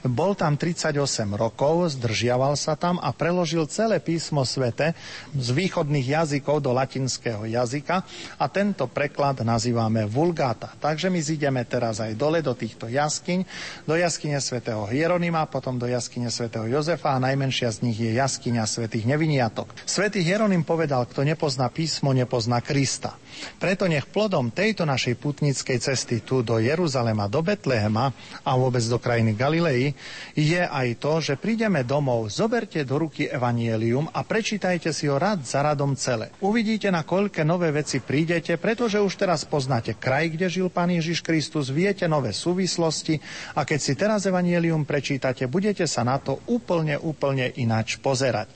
Bol tam 38 rokov, zdržiaval sa tam a preložil celé písmo svete z východných jazykov do latinského jazyka a tento preklad nazývame Vulgáta. Takže my zideme teraz aj dole do týchto jaskyň, do jaskyne svätého Hieronima, potom do jaskyne svätého Jozefa a najmenšia z nich je jaskyňa svätých Neviniatok. Svetý Hieronym povedal, kto nepozná písmo, nepozná Krista. Preto nech plodom tejto našej putnickej cesty tu do Jeruzalema, do Betlehema a vôbec do krajiny Galilei je aj to, že prídeme domov, zoberte do ruky evanielium a prečítajte si ho rad za radom celé. Uvidíte, na koľké nové veci prídete, pretože už teraz poznáte kraj, kde žil Pán Ježiš Kristus, viete nové súvislosti a keď si teraz evanielium prečítate, budete sa na to úplne, úplne ináč pozerať.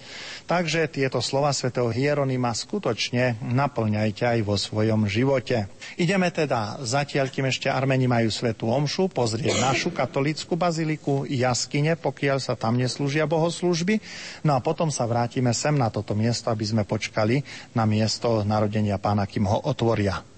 Takže tieto slova svätého Hieronima skutočne naplňajte aj vo svojom živote. Ideme teda zatiaľ, kým ešte Armeni majú svetú omšu, pozrieť našu katolickú baziliku, jaskyne, pokiaľ sa tam neslúžia bohoslužby. No a potom sa vrátime sem na toto miesto, aby sme počkali na miesto narodenia pána, kým ho otvoria.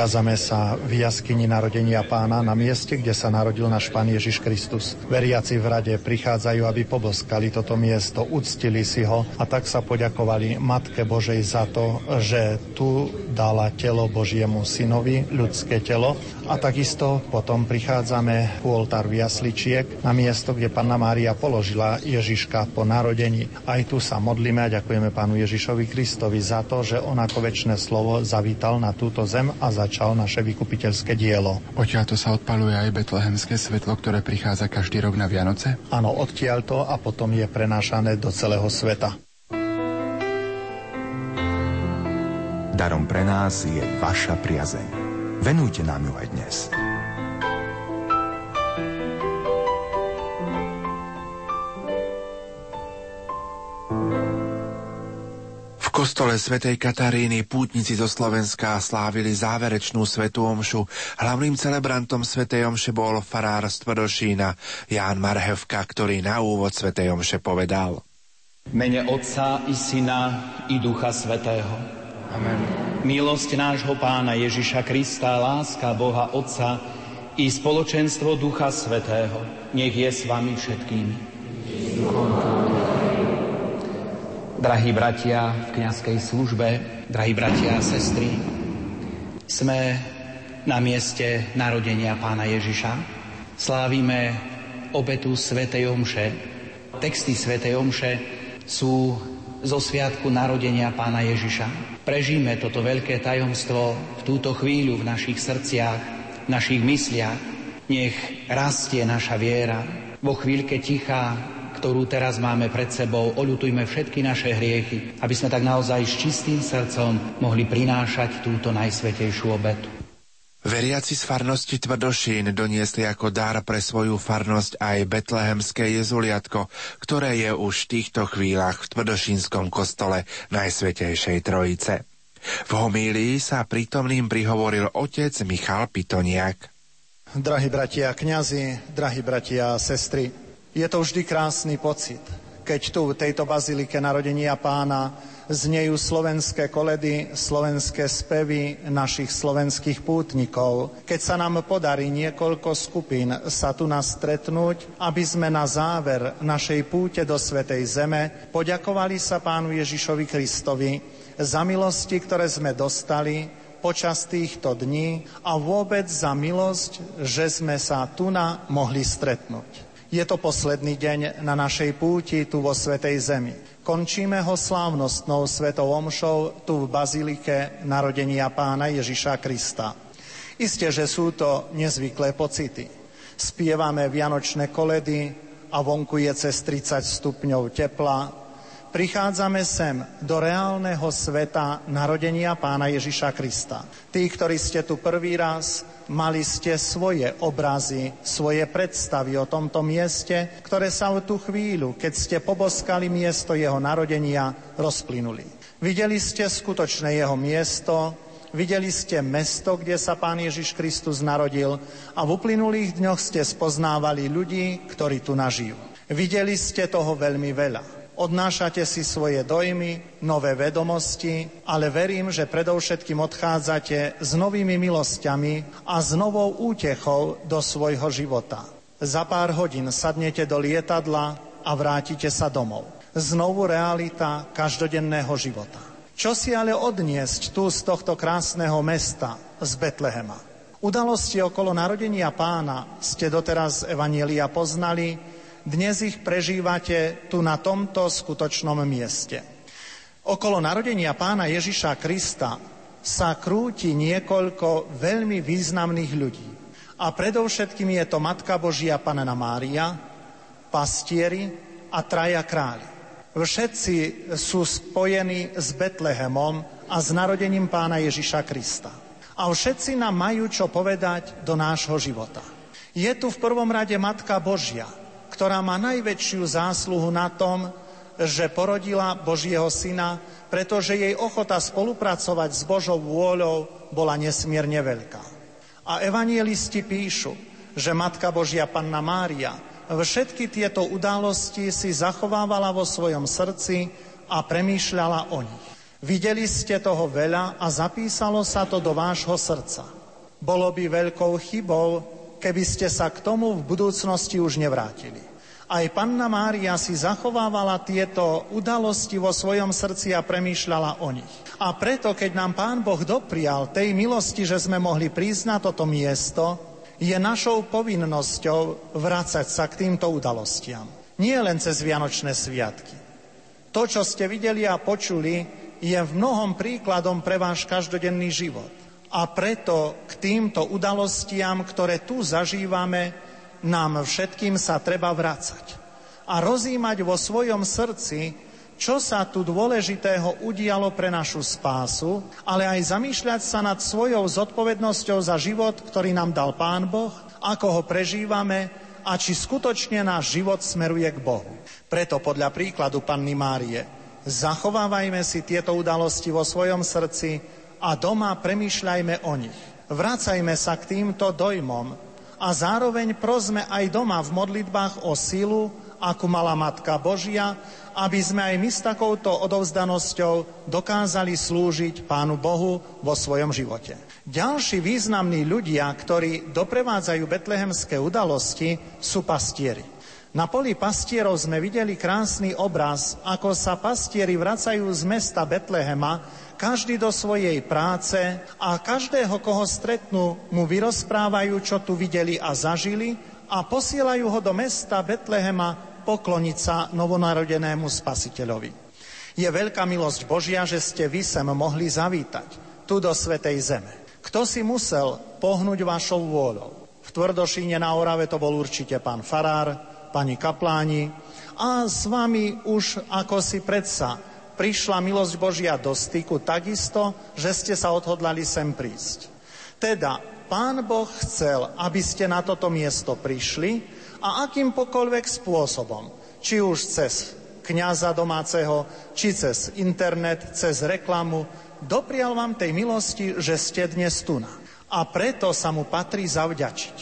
Nachádzame sa v jaskyni narodenia pána na mieste, kde sa narodil náš pán Ježiš Kristus. Veriaci v rade prichádzajú, aby poboskali toto miesto, uctili si ho a tak sa poďakovali Matke Božej za to, že tu dala telo Božiemu synovi, ľudské telo. A takisto potom prichádzame u oltáru jasličiek na miesto, kde Panna Mária položila Ježiška po narodení. Aj tu sa modlíme a ďakujeme pánu Ježišovi Kristovi za to, že on ako väčšie slovo zavítal na túto zem a začal naše vykupiteľské dielo.
Odtiaľto sa odpaluje aj betlehemské svetlo, ktoré prichádza každý rok na Vianoce?
Áno, odtiaľto a potom je prenášané do celého sveta.
Darom pre nás je vaša priazeň. Venujte nám ju aj dnes.
kostole svätej Kataríny pútnici zo Slovenska slávili záverečnú svetú omšu. Hlavným celebrantom svätej omše bol farár z Tvrdošína Ján Marhevka, ktorý na úvod svätej omše povedal.
Mene Otca i Syna i Ducha Svetého. Amen. Milosť nášho Pána Ježiša Krista, láska Boha Otca i spoločenstvo Ducha Svetého, nech je s vami všetkými. Drahí bratia v kniazkej službe, drahí bratia a sestry, sme na mieste narodenia pána Ježiša. Slávime obetu Svetej Omše. Texty Svetej Omše sú zo sviatku narodenia pána Ježiša. Prežíme toto veľké tajomstvo v túto chvíľu v našich srdciach, v našich mysliach. Nech rastie naša viera. Vo chvíľke ticha ktorú teraz máme pred sebou, oľutujme všetky naše hriechy, aby sme tak naozaj s čistým srdcom mohli prinášať túto najsvetejšiu obetu.
Veriaci z farnosti Tvrdošín doniesli ako dar pre svoju farnosť aj betlehemské jezuliatko, ktoré je už v týchto chvíľach v Tvrdošínskom kostole Najsvetejšej Trojice. V homílii sa prítomným prihovoril otec Michal Pitoniak.
Drahí bratia kňazi, drahí bratia a sestry, je to vždy krásny pocit, keď tu v tejto bazilike narodenia pána znejú slovenské koledy, slovenské spevy našich slovenských pútnikov. Keď sa nám podarí niekoľko skupín sa tu nás stretnúť, aby sme na záver našej púte do Svetej Zeme poďakovali sa pánu Ježišovi Kristovi za milosti, ktoré sme dostali počas týchto dní a vôbec za milosť, že sme sa tu na mohli stretnúť. Je to posledný deň na našej púti tu vo Svetej Zemi. Končíme ho slávnostnou svetou omšou tu v Bazilike narodenia pána Ježiša Krista. Isté, že sú to nezvyklé pocity. Spievame vianočné koledy a vonku je cez 30 stupňov tepla, prichádzame sem do reálneho sveta narodenia pána Ježiša Krista. Tí, ktorí ste tu prvý raz, mali ste svoje obrazy, svoje predstavy o tomto mieste, ktoré sa v tú chvíľu, keď ste poboskali miesto jeho narodenia, rozplynuli. Videli ste skutočné jeho miesto, videli ste mesto, kde sa pán Ježiš Kristus narodil a v uplynulých dňoch ste spoznávali ľudí, ktorí tu nažijú. Videli ste toho veľmi veľa. Odnášate si svoje dojmy, nové vedomosti, ale verím, že predovšetkým odchádzate s novými milosťami a s novou útechou do svojho života. Za pár hodín sadnete do lietadla a vrátite sa domov. Znovu realita každodenného života. Čo si ale odniesť tu z tohto krásneho mesta, z Betlehema? Udalosti okolo narodenia pána ste doteraz Evanielia poznali, dnes ich prežívate tu na tomto skutočnom mieste. Okolo narodenia pána Ježiša Krista sa krúti niekoľko veľmi významných ľudí. A predovšetkým je to Matka Božia Panena Mária, pastieri a traja králi. Všetci sú spojení s Betlehemom a s narodením pána Ježiša Krista. A všetci nám majú čo povedať do nášho života. Je tu v prvom rade Matka Božia, ktorá má najväčšiu zásluhu na tom, že porodila Božieho syna, pretože jej ochota spolupracovať s Božou vôľou bola nesmierne veľká. A evanielisti píšu, že Matka Božia Panna Mária všetky tieto udalosti si zachovávala vo svojom srdci a premýšľala o nich. Videli ste toho veľa a zapísalo sa to do vášho srdca. Bolo by veľkou chybou, keby ste sa k tomu v budúcnosti už nevrátili. Aj panna Mária si zachovávala tieto udalosti vo svojom srdci a premýšľala o nich. A preto, keď nám Pán Boh doprial tej milosti, že sme mohli prísť na toto miesto, je našou povinnosťou vrácať sa k týmto udalostiam. Nie len cez Vianočné sviatky. To, čo ste videli a počuli, je v mnohom príkladom pre váš každodenný život. A preto k týmto udalostiam, ktoré tu zažívame, nám všetkým sa treba vracať a rozímať vo svojom srdci, čo sa tu dôležitého udialo pre našu spásu, ale aj zamýšľať sa nad svojou zodpovednosťou za život, ktorý nám dal Pán Boh, ako ho prežívame a či skutočne náš život smeruje k Bohu. Preto podľa príkladu Panny Márie zachovávajme si tieto udalosti vo svojom srdci a doma premýšľajme o nich. Vracajme sa k týmto dojmom, a zároveň prosme aj doma v modlitbách o silu, ako mala Matka Božia, aby sme aj my s takouto odovzdanosťou dokázali slúžiť Pánu Bohu vo svojom živote. Ďalší významní ľudia, ktorí doprevádzajú betlehemské udalosti, sú pastieri. Na poli pastierov sme videli krásny obraz, ako sa pastieri vracajú z mesta Betlehema každý do svojej práce a každého, koho stretnú, mu vyrozprávajú, čo tu videli a zažili a posielajú ho do mesta Betlehema pokloniť sa novonarodenému spasiteľovi. Je veľká milosť Božia, že ste vy sem mohli zavítať, tu do Svetej Zeme. Kto si musel pohnúť vašou vôľou? V Tvrdošíne na Orave to bol určite pán Farár, pani Kapláni a s vami už ako si predsa prišla milosť Božia do styku takisto, že ste sa odhodlali sem prísť. Teda, Pán Boh chcel, aby ste na toto miesto prišli a akýmkoľvek spôsobom, či už cez kniaza domáceho, či cez internet, cez reklamu, doprial vám tej milosti, že ste dnes tu. A preto sa mu patrí zavďačiť.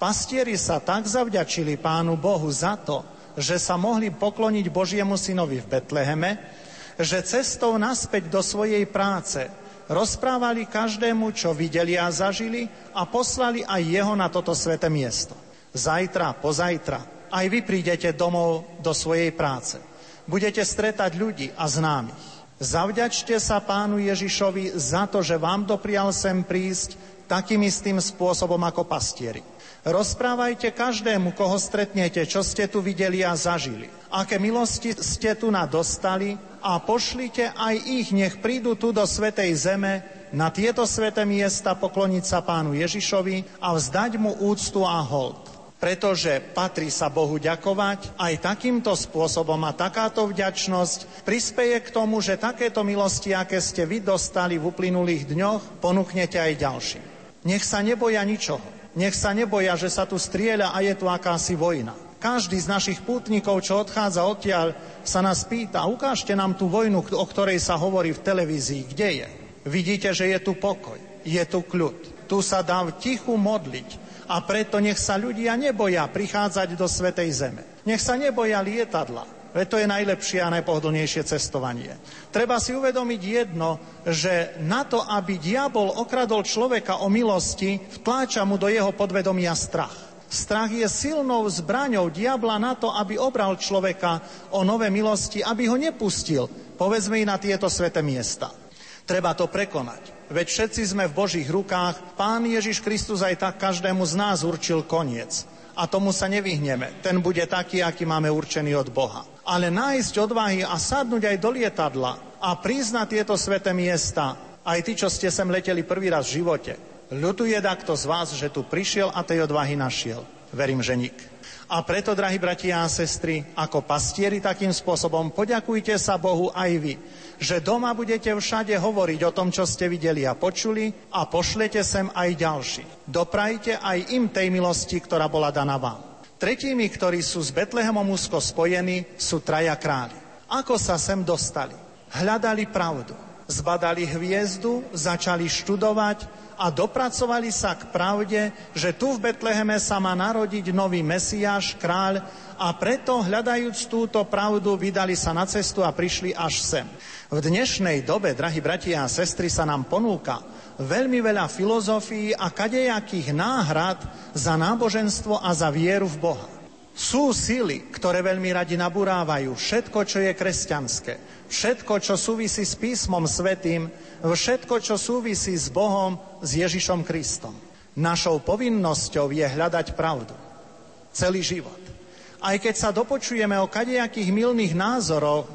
Pastieri sa tak zavďačili Pánu Bohu za to, že sa mohli pokloniť Božiemu synovi v Betleheme, že cestou naspäť do svojej práce rozprávali každému, čo videli a zažili a poslali aj jeho na toto sveté miesto. Zajtra, pozajtra, aj vy prídete domov do svojej práce. Budete stretať ľudí a známych. Zavďačte sa pánu Ježišovi za to, že vám doprial sem prísť takým istým spôsobom ako pastieri. Rozprávajte každému, koho stretnete, čo ste tu videli a zažili. Aké milosti ste tu nadostali a pošlite aj ich, nech prídu tu do Svetej Zeme, na tieto sveté miesta pokloniť sa pánu Ježišovi a vzdať mu úctu a hold. Pretože patrí sa Bohu ďakovať, aj takýmto spôsobom a takáto vďačnosť prispieje k tomu, že takéto milosti, aké ste vy dostali v uplynulých dňoch, ponúknete aj ďalším. Nech sa neboja ničoho. Nech sa neboja, že sa tu strieľa a je tu akási vojna. Každý z našich pútnikov, čo odchádza odtiaľ, sa nás pýta, ukážte nám tú vojnu, o ktorej sa hovorí v televízii, kde je. Vidíte, že je tu pokoj, je tu kľud. Tu sa dá v tichu modliť a preto nech sa ľudia neboja prichádzať do Svetej Zeme. Nech sa neboja lietadla, Veď to je najlepšie a najpohodlnejšie cestovanie. Treba si uvedomiť jedno, že na to, aby diabol okradol človeka o milosti, vtláča mu do jeho podvedomia strach. Strach je silnou zbraňou diabla na to, aby obral človeka o nové milosti, aby ho nepustil, povedzme i na tieto sveté miesta. Treba to prekonať. Veď všetci sme v Božích rukách, Pán Ježiš Kristus aj tak každému z nás určil koniec A tomu sa nevyhneme. Ten bude taký, aký máme určený od Boha. Ale nájsť odvahy a sadnúť aj do lietadla a priznať tieto sveté miesta, aj tí, čo ste sem leteli prvý raz v živote, ľutuje takto z vás, že tu prišiel a tej odvahy našiel. Verím, že nik. A preto, drahí bratia a sestry, ako pastieri takým spôsobom poďakujte sa Bohu aj vy, že doma budete všade hovoriť o tom, čo ste videli a počuli a pošlete sem aj ďalší. Doprajte aj im tej milosti, ktorá bola daná vám. Tretími, ktorí sú s Betlehemom úzko spojení, sú traja králi. Ako sa sem dostali? Hľadali pravdu. Zbadali hviezdu, začali študovať, a dopracovali sa k pravde, že tu v Betleheme sa má narodiť nový Mesiáš, kráľ a preto, hľadajúc túto pravdu, vydali sa na cestu a prišli až sem. V dnešnej dobe, drahí bratia a sestry, sa nám ponúka veľmi veľa filozofií a kadejakých náhrad za náboženstvo a za vieru v Boha. Sú síly, ktoré veľmi radi nabúrávajú všetko, čo je kresťanské, všetko, čo súvisí s písmom svetým, všetko, čo súvisí s Bohom, s Ježišom Kristom. Našou povinnosťou je hľadať pravdu. Celý život. Aj keď sa dopočujeme o kadejakých milných názoroch,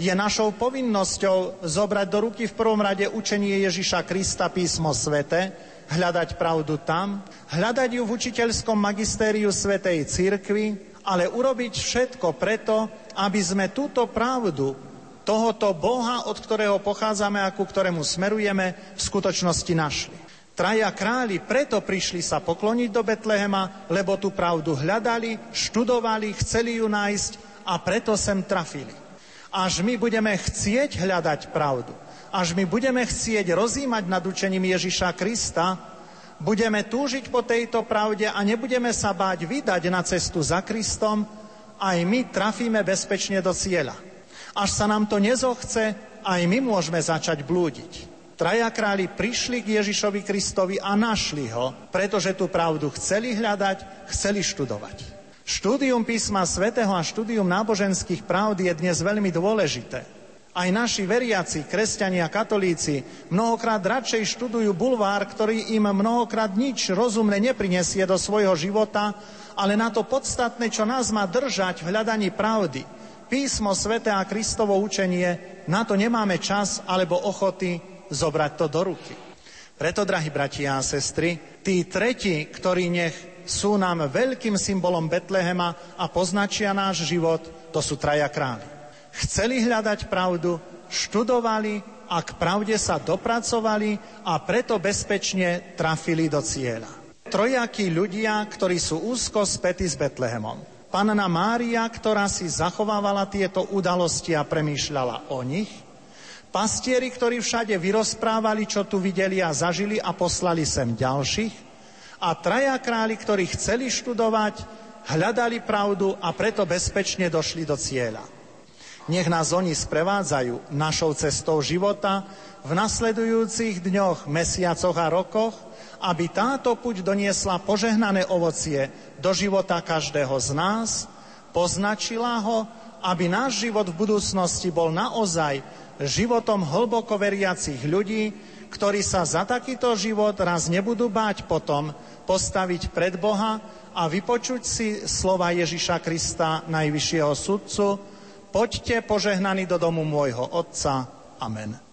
je našou povinnosťou zobrať do ruky v prvom rade učenie Ježiša Krista písmo svete, hľadať pravdu tam, hľadať ju v učiteľskom magistériu Svetej Církvy, ale urobiť všetko preto, aby sme túto pravdu tohoto Boha, od ktorého pochádzame a ku ktorému smerujeme, v skutočnosti našli. Traja králi preto prišli sa pokloniť do Betlehema, lebo tú pravdu hľadali, študovali, chceli ju nájsť a preto sem trafili. Až my budeme chcieť hľadať pravdu, až my budeme chcieť rozímať nad učením Ježiša Krista, budeme túžiť po tejto pravde a nebudeme sa báť vydať na cestu za Kristom, aj my trafíme bezpečne do cieľa. Až sa nám to nezochce, aj my môžeme začať blúdiť. Traja králi prišli k Ježišovi Kristovi a našli ho, pretože tú pravdu chceli hľadať, chceli študovať. Štúdium písma svätého a štúdium náboženských pravd je dnes veľmi dôležité. Aj naši veriaci, kresťania, katolíci mnohokrát radšej študujú bulvár, ktorý im mnohokrát nič rozumné neprinesie do svojho života, ale na to podstatné, čo nás má držať v hľadaní pravdy, písmo svete a Kristovo učenie, na to nemáme čas alebo ochoty zobrať to do ruky. Preto, drahí bratia a sestry, tí tretí, ktorí nech sú nám veľkým symbolom Betlehema a poznačia náš život, to sú traja králi. Chceli hľadať pravdu, študovali a k pravde sa dopracovali a preto bezpečne trafili do cieľa. Trojakí ľudia, ktorí sú úzko spätí s Betlehemom. Panna Mária, ktorá si zachovávala tieto udalosti a premýšľala o nich, pastieri, ktorí všade vyrozprávali, čo tu videli a zažili a poslali sem ďalších, a traja králi, ktorí chceli študovať, hľadali pravdu a preto bezpečne došli do cieľa. Nech nás oni sprevádzajú našou cestou života v nasledujúcich dňoch, mesiacoch a rokoch, aby táto puť doniesla požehnané ovocie do života každého z nás, poznačila ho, aby náš život v budúcnosti bol naozaj životom hlboko veriacich ľudí, ktorí sa za takýto život raz nebudú báť potom postaviť pred Boha a vypočuť si slova Ježiša Krista, najvyššieho sudcu, Poďte požehnaní do domu môjho Otca. Amen.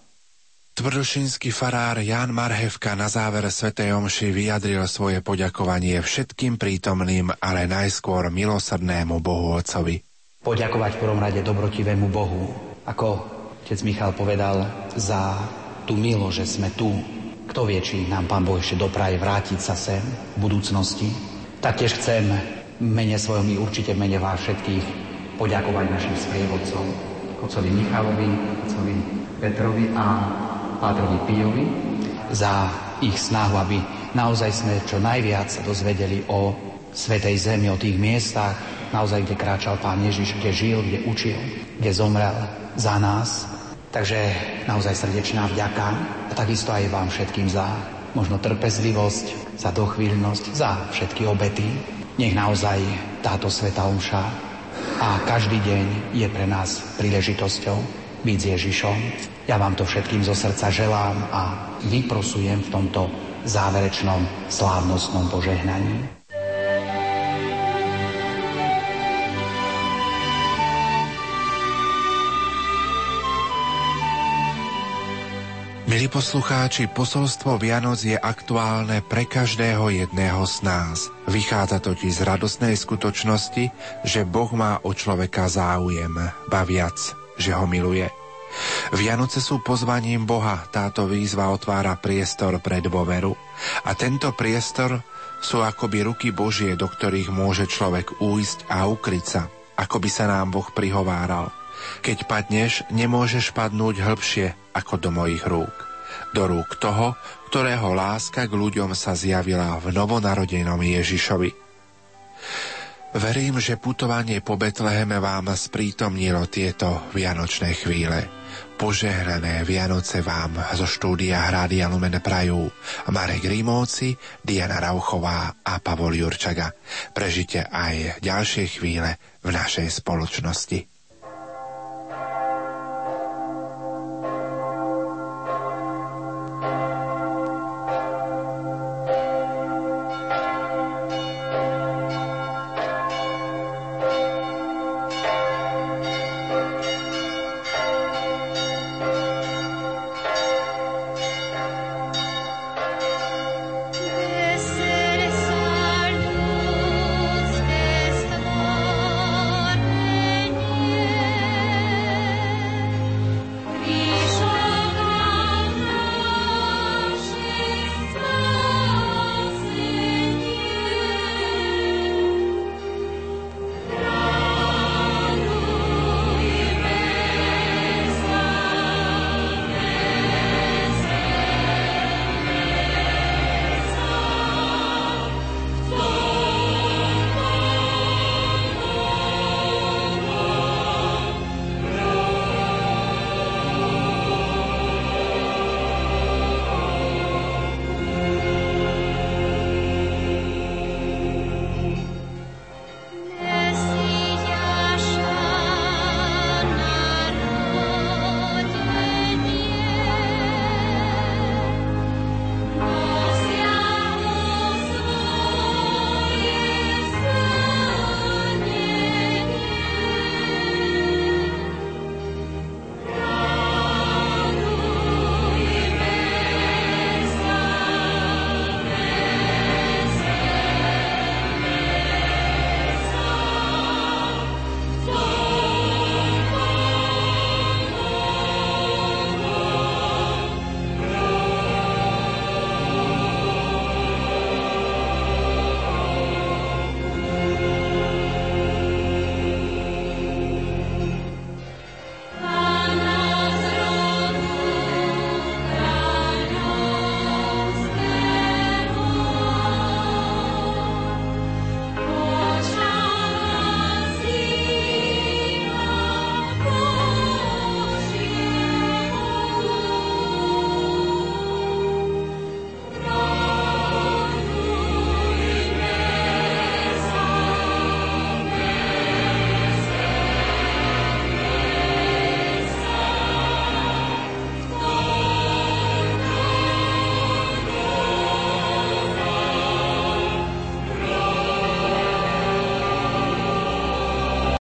Tvrdošinský farár Jan Marhevka na záver Sv. Omši vyjadril svoje poďakovanie všetkým prítomným, ale najskôr milosrdnému Bohu Otcovi.
Poďakovať v prvom rade dobrotivému Bohu, ako otec Michal povedal, za tú milo, že sme tu. Kto vie, či nám Pán Boh ešte dopraje vrátiť sa sem v budúcnosti. Taktiež chcem mene svojom i určite v mene vás všetkých poďakovať našim sprievodcom, otcovi Michalovi, otcovi Petrovi a Pátrovi Pijovi za ich snahu, aby naozaj sme čo najviac sa dozvedeli o Svetej Zemi, o tých miestach, naozaj, kde kráčal Pán Ježiš, kde žil, kde učil, kde zomrel za nás. Takže naozaj srdečná vďaka a takisto aj vám všetkým za možno trpezlivosť, za dochvíľnosť, za všetky obety. Nech naozaj táto Sveta Omša a každý deň je pre nás príležitosťou byť s Ježišom. Ja vám to všetkým zo srdca želám a vyprosujem v tomto záverečnom slávnostnom požehnaní.
Milí poslucháči, posolstvo Vianoc je aktuálne pre každého jedného z nás. Vychádza totiž z radosnej skutočnosti, že Boh má o človeka záujem, ba viac že ho miluje. Vianoce sú pozvaním Boha, táto výzva otvára priestor pre dôveru. A tento priestor sú akoby ruky Božie, do ktorých môže človek újsť a ukryť sa, ako by sa nám Boh prihováral. Keď padneš, nemôžeš padnúť hĺbšie ako do mojich rúk. Do rúk toho, ktorého láska k ľuďom sa zjavila v novonarodenom Ježišovi. Verím, že putovanie po Betleheme vám sprítomnilo tieto vianočné chvíle. Požehnané Vianoce vám zo štúdia Hrádia Lumen Prajú Marek Rímovci, Diana Rauchová a Pavol Jurčaga. Prežite aj ďalšie chvíle v našej spoločnosti.